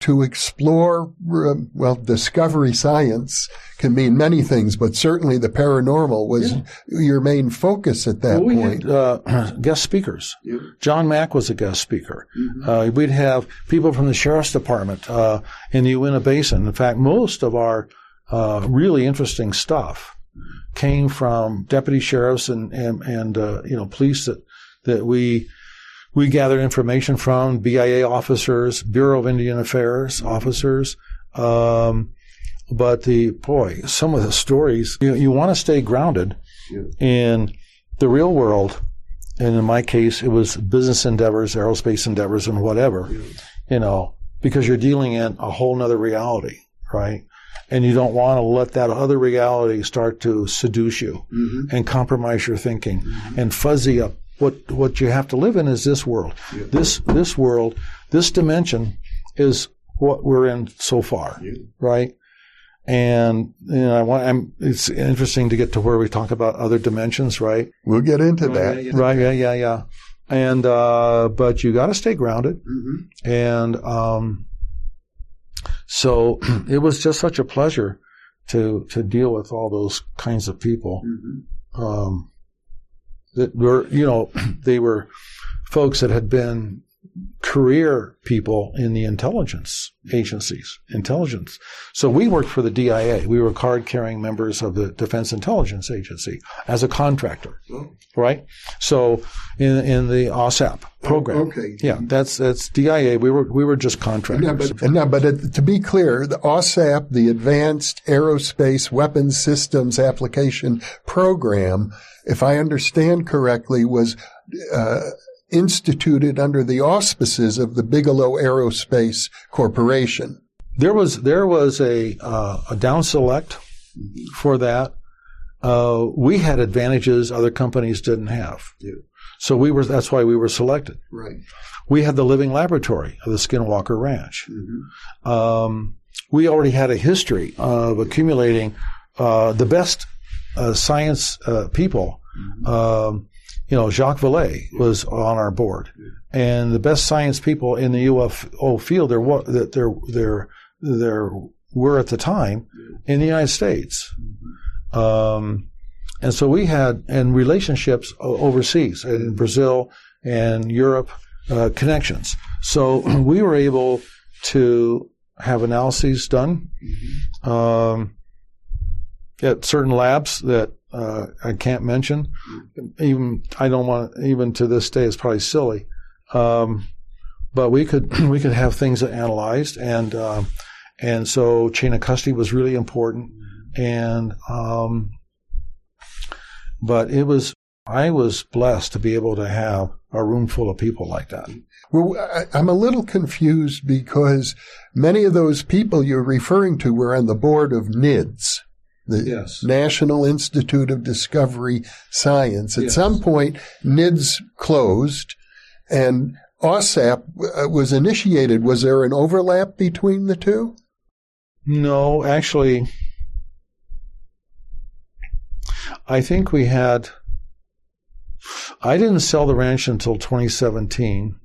to explore, uh, well, discovery science can mean many things, but certainly the paranormal was your main focus at that Well, we point. had uh, guest speakers. Yeah. John Mack was a guest speaker. Uh, we'd have people from the sheriff's department uh, in the Uinta Basin. In fact, most of our uh, really interesting stuff came from deputy sheriffs and and, and uh, you know police that that we we gathered information from BIA officers, Bureau of Indian Affairs officers. Um, but the boy, some of the stories you, you want to stay grounded in the real world. And in my case, it was business endeavors, aerospace endeavors, and whatever, you know, because you're dealing in a whole nother reality, right? And you don't want to let that other reality start to seduce you and compromise your thinking and fuzzy up what what you have to live in is this world. This this world, this dimension is what we're in so far, right? And you know, I want. I'm, it's interesting to get to where we talk about other dimensions, right? We'll get into that. Right? Yeah, yeah, yeah. And uh, but you got to stay grounded. And um, so it was just such a pleasure to to deal with all those kinds of people. Um, that were, you know, they were folks that had been career people in the intelligence agencies, intelligence. So we worked for the DIA. We were card carrying members of the Defense Intelligence Agency as a contractor, right? So in in the AAWSAP program, okay. yeah, that's that's DIA. We were we were just contractors. Yeah, but, no, but to be clear, the AAWSAP, the Advanced Aerospace Weapons Systems Application Program, if I understand correctly, was uh, instituted under the auspices of the Bigelow Aerospace Corporation. There was there was a uh, a down select for that. Uh, we had advantages other companies didn't have. Yeah. So we were that's why we were selected. Right. We had the living laboratory of the Skinwalker Ranch. Um, we already had a history of accumulating uh, the best uh, science uh, people. Um, you know, Jacques Vallée was on our board, and the best science people in the UFO field there that there there there were at the time in the United States. Um, and so we had and relationships overseas in Brazil and Europe uh, connections. So we were able to have analyses done um, at certain labs that uh, I can't mention. Even I don't want even to this day it's probably silly, um, but we could we could have things analyzed and uh, and so chain of custody was really important and um, but it was I was blessed to be able to have a room full of people like that. Well, I'm a little confused because many of those people you're referring to were on the board of NIDS, the yes. National Institute of Discovery Science. At yes. some point, NIDS closed and AAWSAP uh, was initiated. Was there an overlap between the two? No, actually, I think we had. I didn't sell the ranch until 2017.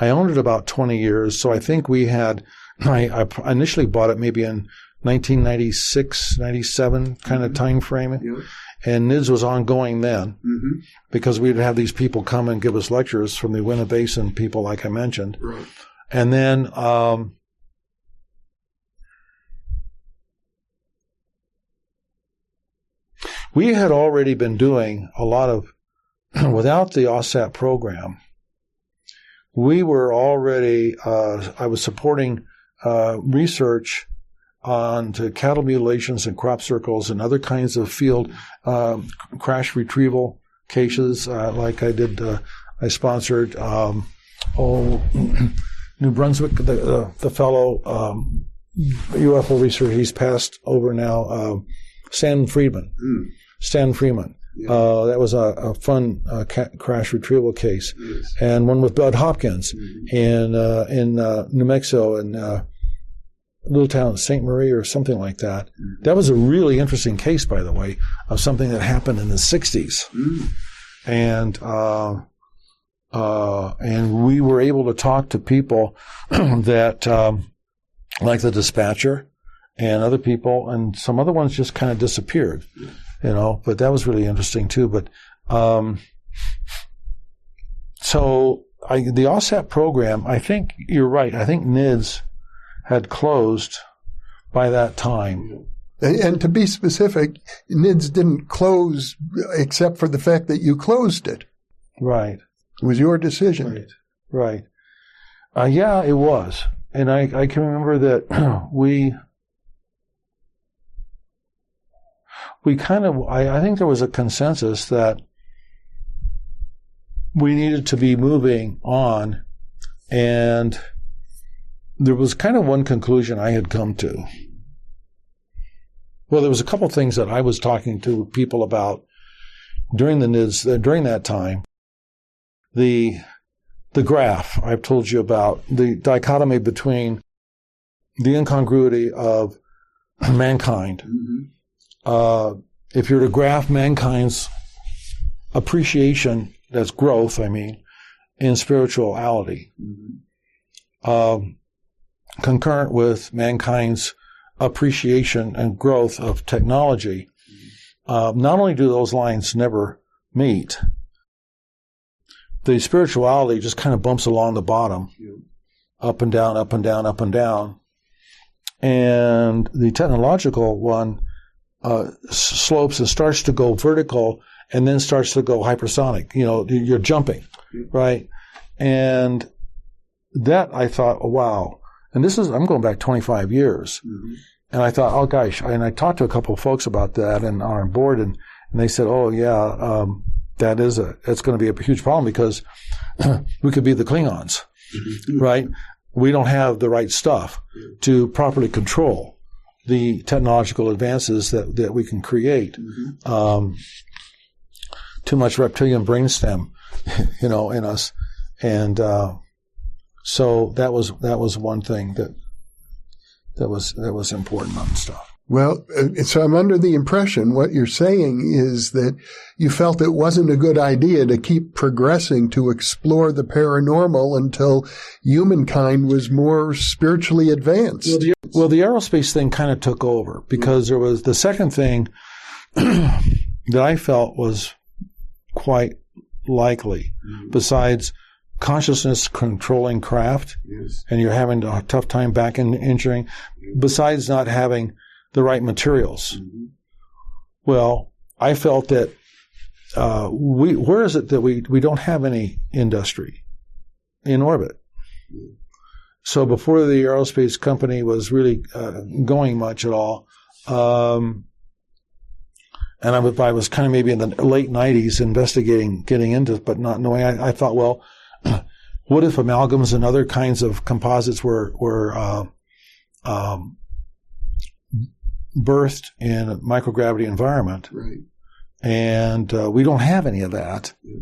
I owned it about 20 years, so I think we had. I, I initially bought it maybe in 1996, 97 kind of mm-hmm. time frame. Yeah. And NIDS was ongoing then mm-hmm. because we'd have these people come and give us lectures from the Uinta Basin people, like I mentioned. Right. And then um, we had already been doing a lot of, without the AAWSAP program, we were already, uh, I was supporting uh, research on to cattle mutilations and crop circles and other kinds of field um, crash retrieval cases, uh, like I did, uh, I sponsored, um, oh, New Brunswick, the, the fellow um, UFO researcher, he's passed over now, uh, Stan Friedman. Mm. Stan Friedman. Yeah. Uh, that was a, a fun uh, ca- crash retrieval case, yes. and one with Bud Hopkins mm-hmm. in uh, in uh, New Mexico in uh, little town Saint Marie or something like that. Mm-hmm. That was a really interesting case, by the way, of something that happened in the '60s, mm. and uh, and we were able to talk to people that um, like the dispatcher and other people, and some other ones just kind of disappeared you know, but that was really interesting too. But, um, so I, the AAWSAP program, I think you're right. I think NIDS had closed by that time. And, to be specific, NIDS didn't close except for the fact that you closed it. Right. It was your decision. Right. Right. Uh, yeah, it was. And I, I can remember that we we kind of, I, I think there was a consensus that we needed to be moving on. And there was kind of one conclusion I had come to. Well, there was a couple things that I was talking to people about during the NIDS, uh, during that time. The, the graph I've told you about, the dichotomy between the incongruity of mankind mm-hmm uh, if you're to graph mankind's appreciation, that's growth, I mean, in spirituality, mm-hmm. um, concurrent with mankind's appreciation and growth of technology, uh, not only do those lines never meet, the spirituality just kind of bumps along the bottom, up and down, up and down, up and down. And the technological one uh, slopes and starts to go vertical and then starts to go hypersonic. You know, you're jumping, right? And that I thought, oh, wow. And this is, I'm going back 25 years. Mm-hmm. And I thought, oh gosh. And I talked to a couple of folks about that and on our board and, and they said, oh yeah, um, that is a, it's going to be a huge problem because we could be the Klingons, mm-hmm. right? We don't have the right stuff to properly control the technological advances that, that we can create. Mm-hmm. Um, too much reptilian brainstem, you know, in us. And, uh, so that was, that was one thing that, that was that was important on stuff. Well, uh, so I'm under the impression what you're saying is that you felt it wasn't a good idea to keep progressing to explore the paranormal until humankind was more spiritually advanced. Well, the, well, the aerospace thing kind of took over because there was the second thing that I felt was quite likely, mm-hmm. besides consciousness controlling craft, yes. and you're having a tough time back engineering, besides not having the right materials. Mm-hmm. Well, I felt that uh, we where is it that we we don't have any industry in orbit. So before the aerospace company was really uh, going much at all, um, and I was, I was kind of maybe in the late '90s investigating, getting into, it, but not knowing. I, I thought, well, what if amalgams and other kinds of composites were were uh, um, birthed in a microgravity environment? Right. And uh, we don't have any of that, yeah.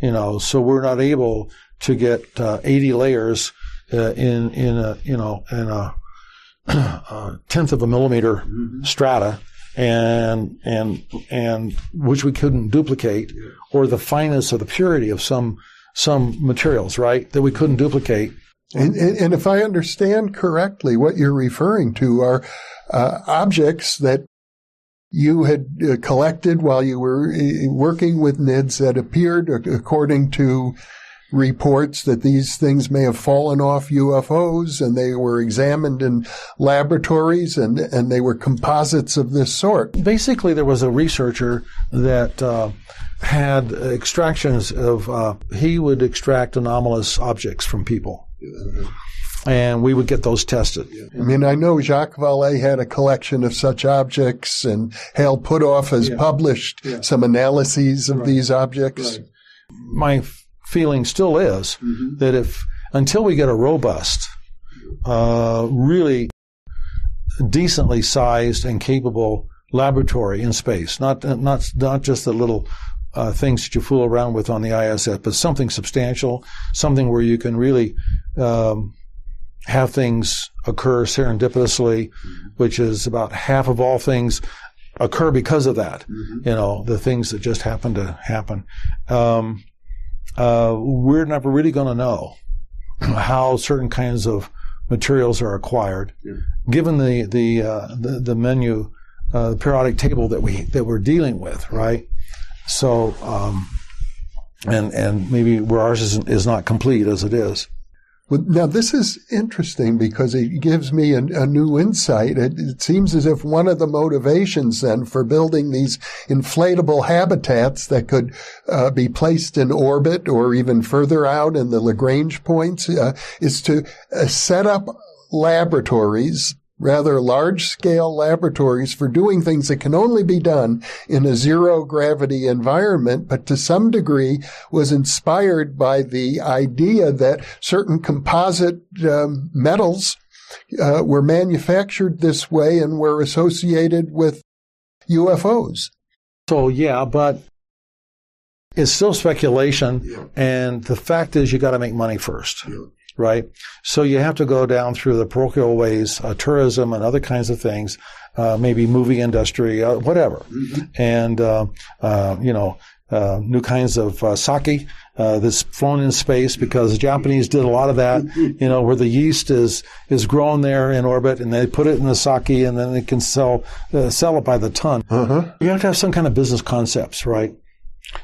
you know, so we're not able to get uh, 80 layers uh, in in a you know in a, a tenth of a millimeter mm-hmm. strata and and and which we couldn't duplicate, or the fineness or the purity of some some materials, right, that we couldn't duplicate. And, and, if I understand correctly, what you're referring to are uh, objects that you had uh, collected while you were uh, working with NIDS that appeared according to reports that these things may have fallen off UFOs and they were examined in laboratories and, and they were composites of this sort. Basically, there was a researcher that uh, had extractions of, uh, he would extract anomalous objects from people. And we would get those tested. I mean, I know Jacques Vallée had a collection of such objects, and Hal Puthoff has yeah. published yeah. some analyses of right. these objects. Right. My feeling still is mm-hmm. that if until we get a robust, uh, really decently sized and capable laboratory in space, not not not just the little uh, things that you fool around with on the ISS, but something substantial, something where you can really um, have things occur serendipitously, mm-hmm. which is about half of all things occur because of that. Mm-hmm. You know, the things that just happen to happen. Um, uh, we're never really going to know how certain kinds of materials are acquired, yeah. given the the, uh, the, the menu, uh, the periodic table that we that we're dealing with, right? So, um, and and maybe where ours is, is not complete as it is. Well, now this is interesting because it gives me a, a new insight. It, it, seems as if one of the motivations then for building these inflatable habitats that could uh, be placed in orbit or even further out in the Lagrange points uh, is to uh, set up laboratories rather large scale laboratories for doing things that can only be done in a zero gravity environment, but to some degree was inspired by the idea that certain composite um, metals uh, were manufactured this way and were associated with UFOs. So yeah, but it's still speculation, yeah. and the fact is you got to make money first. Yeah right? So you have to go down through the parochial ways, uh, tourism and other kinds of things, uh, maybe movie industry, uh, whatever, mm-hmm. and uh, uh, you know. Uh, new kinds of sake that's flown in space because the Japanese did a lot of that. Mm-hmm. You know, where the yeast is is grown there in orbit, and they put it in the sake, and then they can sell sell it by the ton. Uh-huh. You have to have some kind of business concepts, right?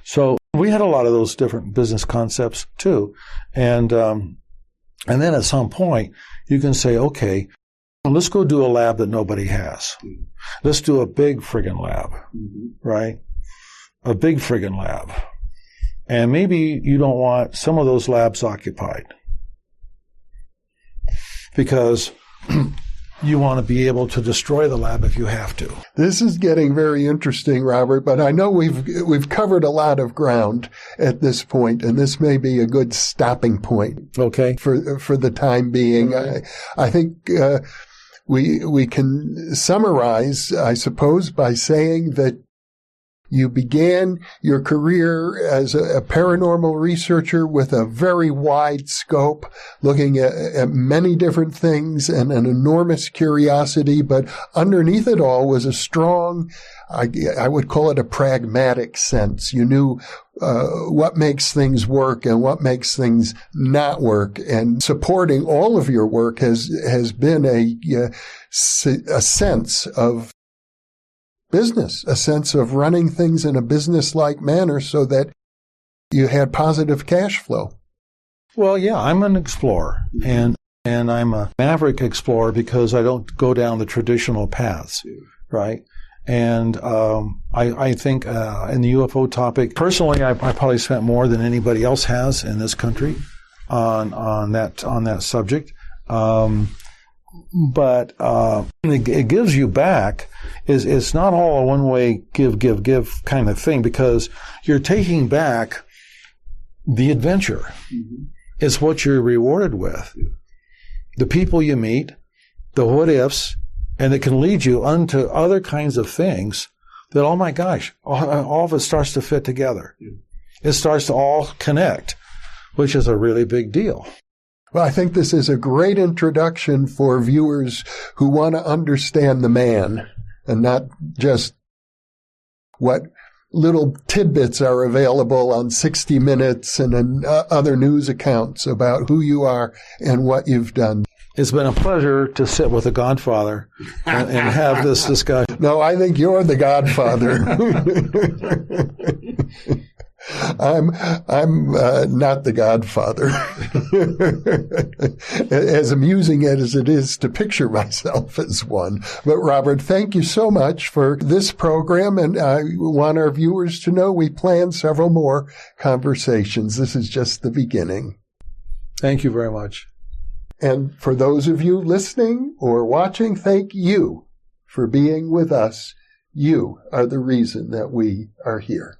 So we had a lot of those different business concepts too, and um, and then at some point, you can say, okay, let's go do a lab that nobody has. Let's do a big friggin' lab, mm-hmm. right? A big friggin' lab. And maybe you don't want some of those labs occupied because you want to be able to destroy the lab if you have to. This is getting very interesting, Robert, but I know we've we've covered a lot of ground at this point, and this may be a good stopping point. Okay. For for the time being, I, I think uh, we we can summarize, I suppose, by saying that You began your career as a, paranormal researcher with a very wide scope, looking at, at, many different things and an enormous curiosity. But underneath it all was a strong, I, I would call it a pragmatic sense. You knew uh, what makes things work and what makes things not work. And supporting all of your work has has been a a sense of business, a sense of running things in a business like manner so that you had positive cash flow. Well, yeah, I'm an explorer and and I'm a maverick explorer because I don't go down the traditional paths, right? And um, I, I, think uh, in the UFO topic, personally, I, I, probably spent more than anybody else has in this country on on that on that subject. Um, but uh, it, it, gives you back is it's not all a one way give give give kind of thing because you're taking back the adventure. Mm-hmm. It's what you're rewarded with. The people you meet, the what ifs, and it can lead you unto other kinds of things that oh my gosh, all, all of it starts to fit together. Yeah. It starts to all connect, which is a really big deal. Well, I think this is a great introduction for viewers who want to understand the man and not just what little tidbits are available on 60 Minutes and uh, other news accounts about who you are and what you've done. It's been a pleasure to sit with the Godfather and, and have this discussion. No, I think you're the Godfather. I'm I'm uh, not the Godfather. as amusing as it is to picture myself as one, but Robert, thank you so much for this program, and I want our viewers to know we plan several more conversations. This is just the beginning. Thank you very much. And for those of you listening or watching, thank you for being with us. You are the reason that we are here.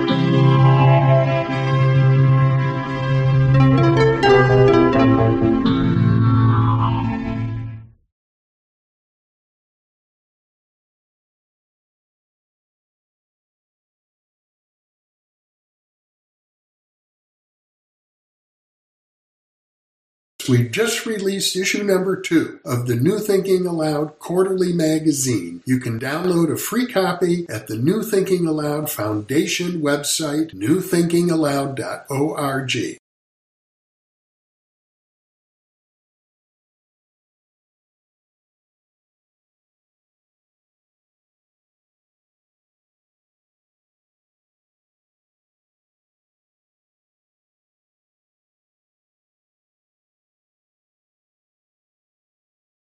We've just released issue number two of the New Thinking Allowed quarterly magazine. You can download a free copy at the New Thinking Allowed Foundation website, newthinkingallowed.org.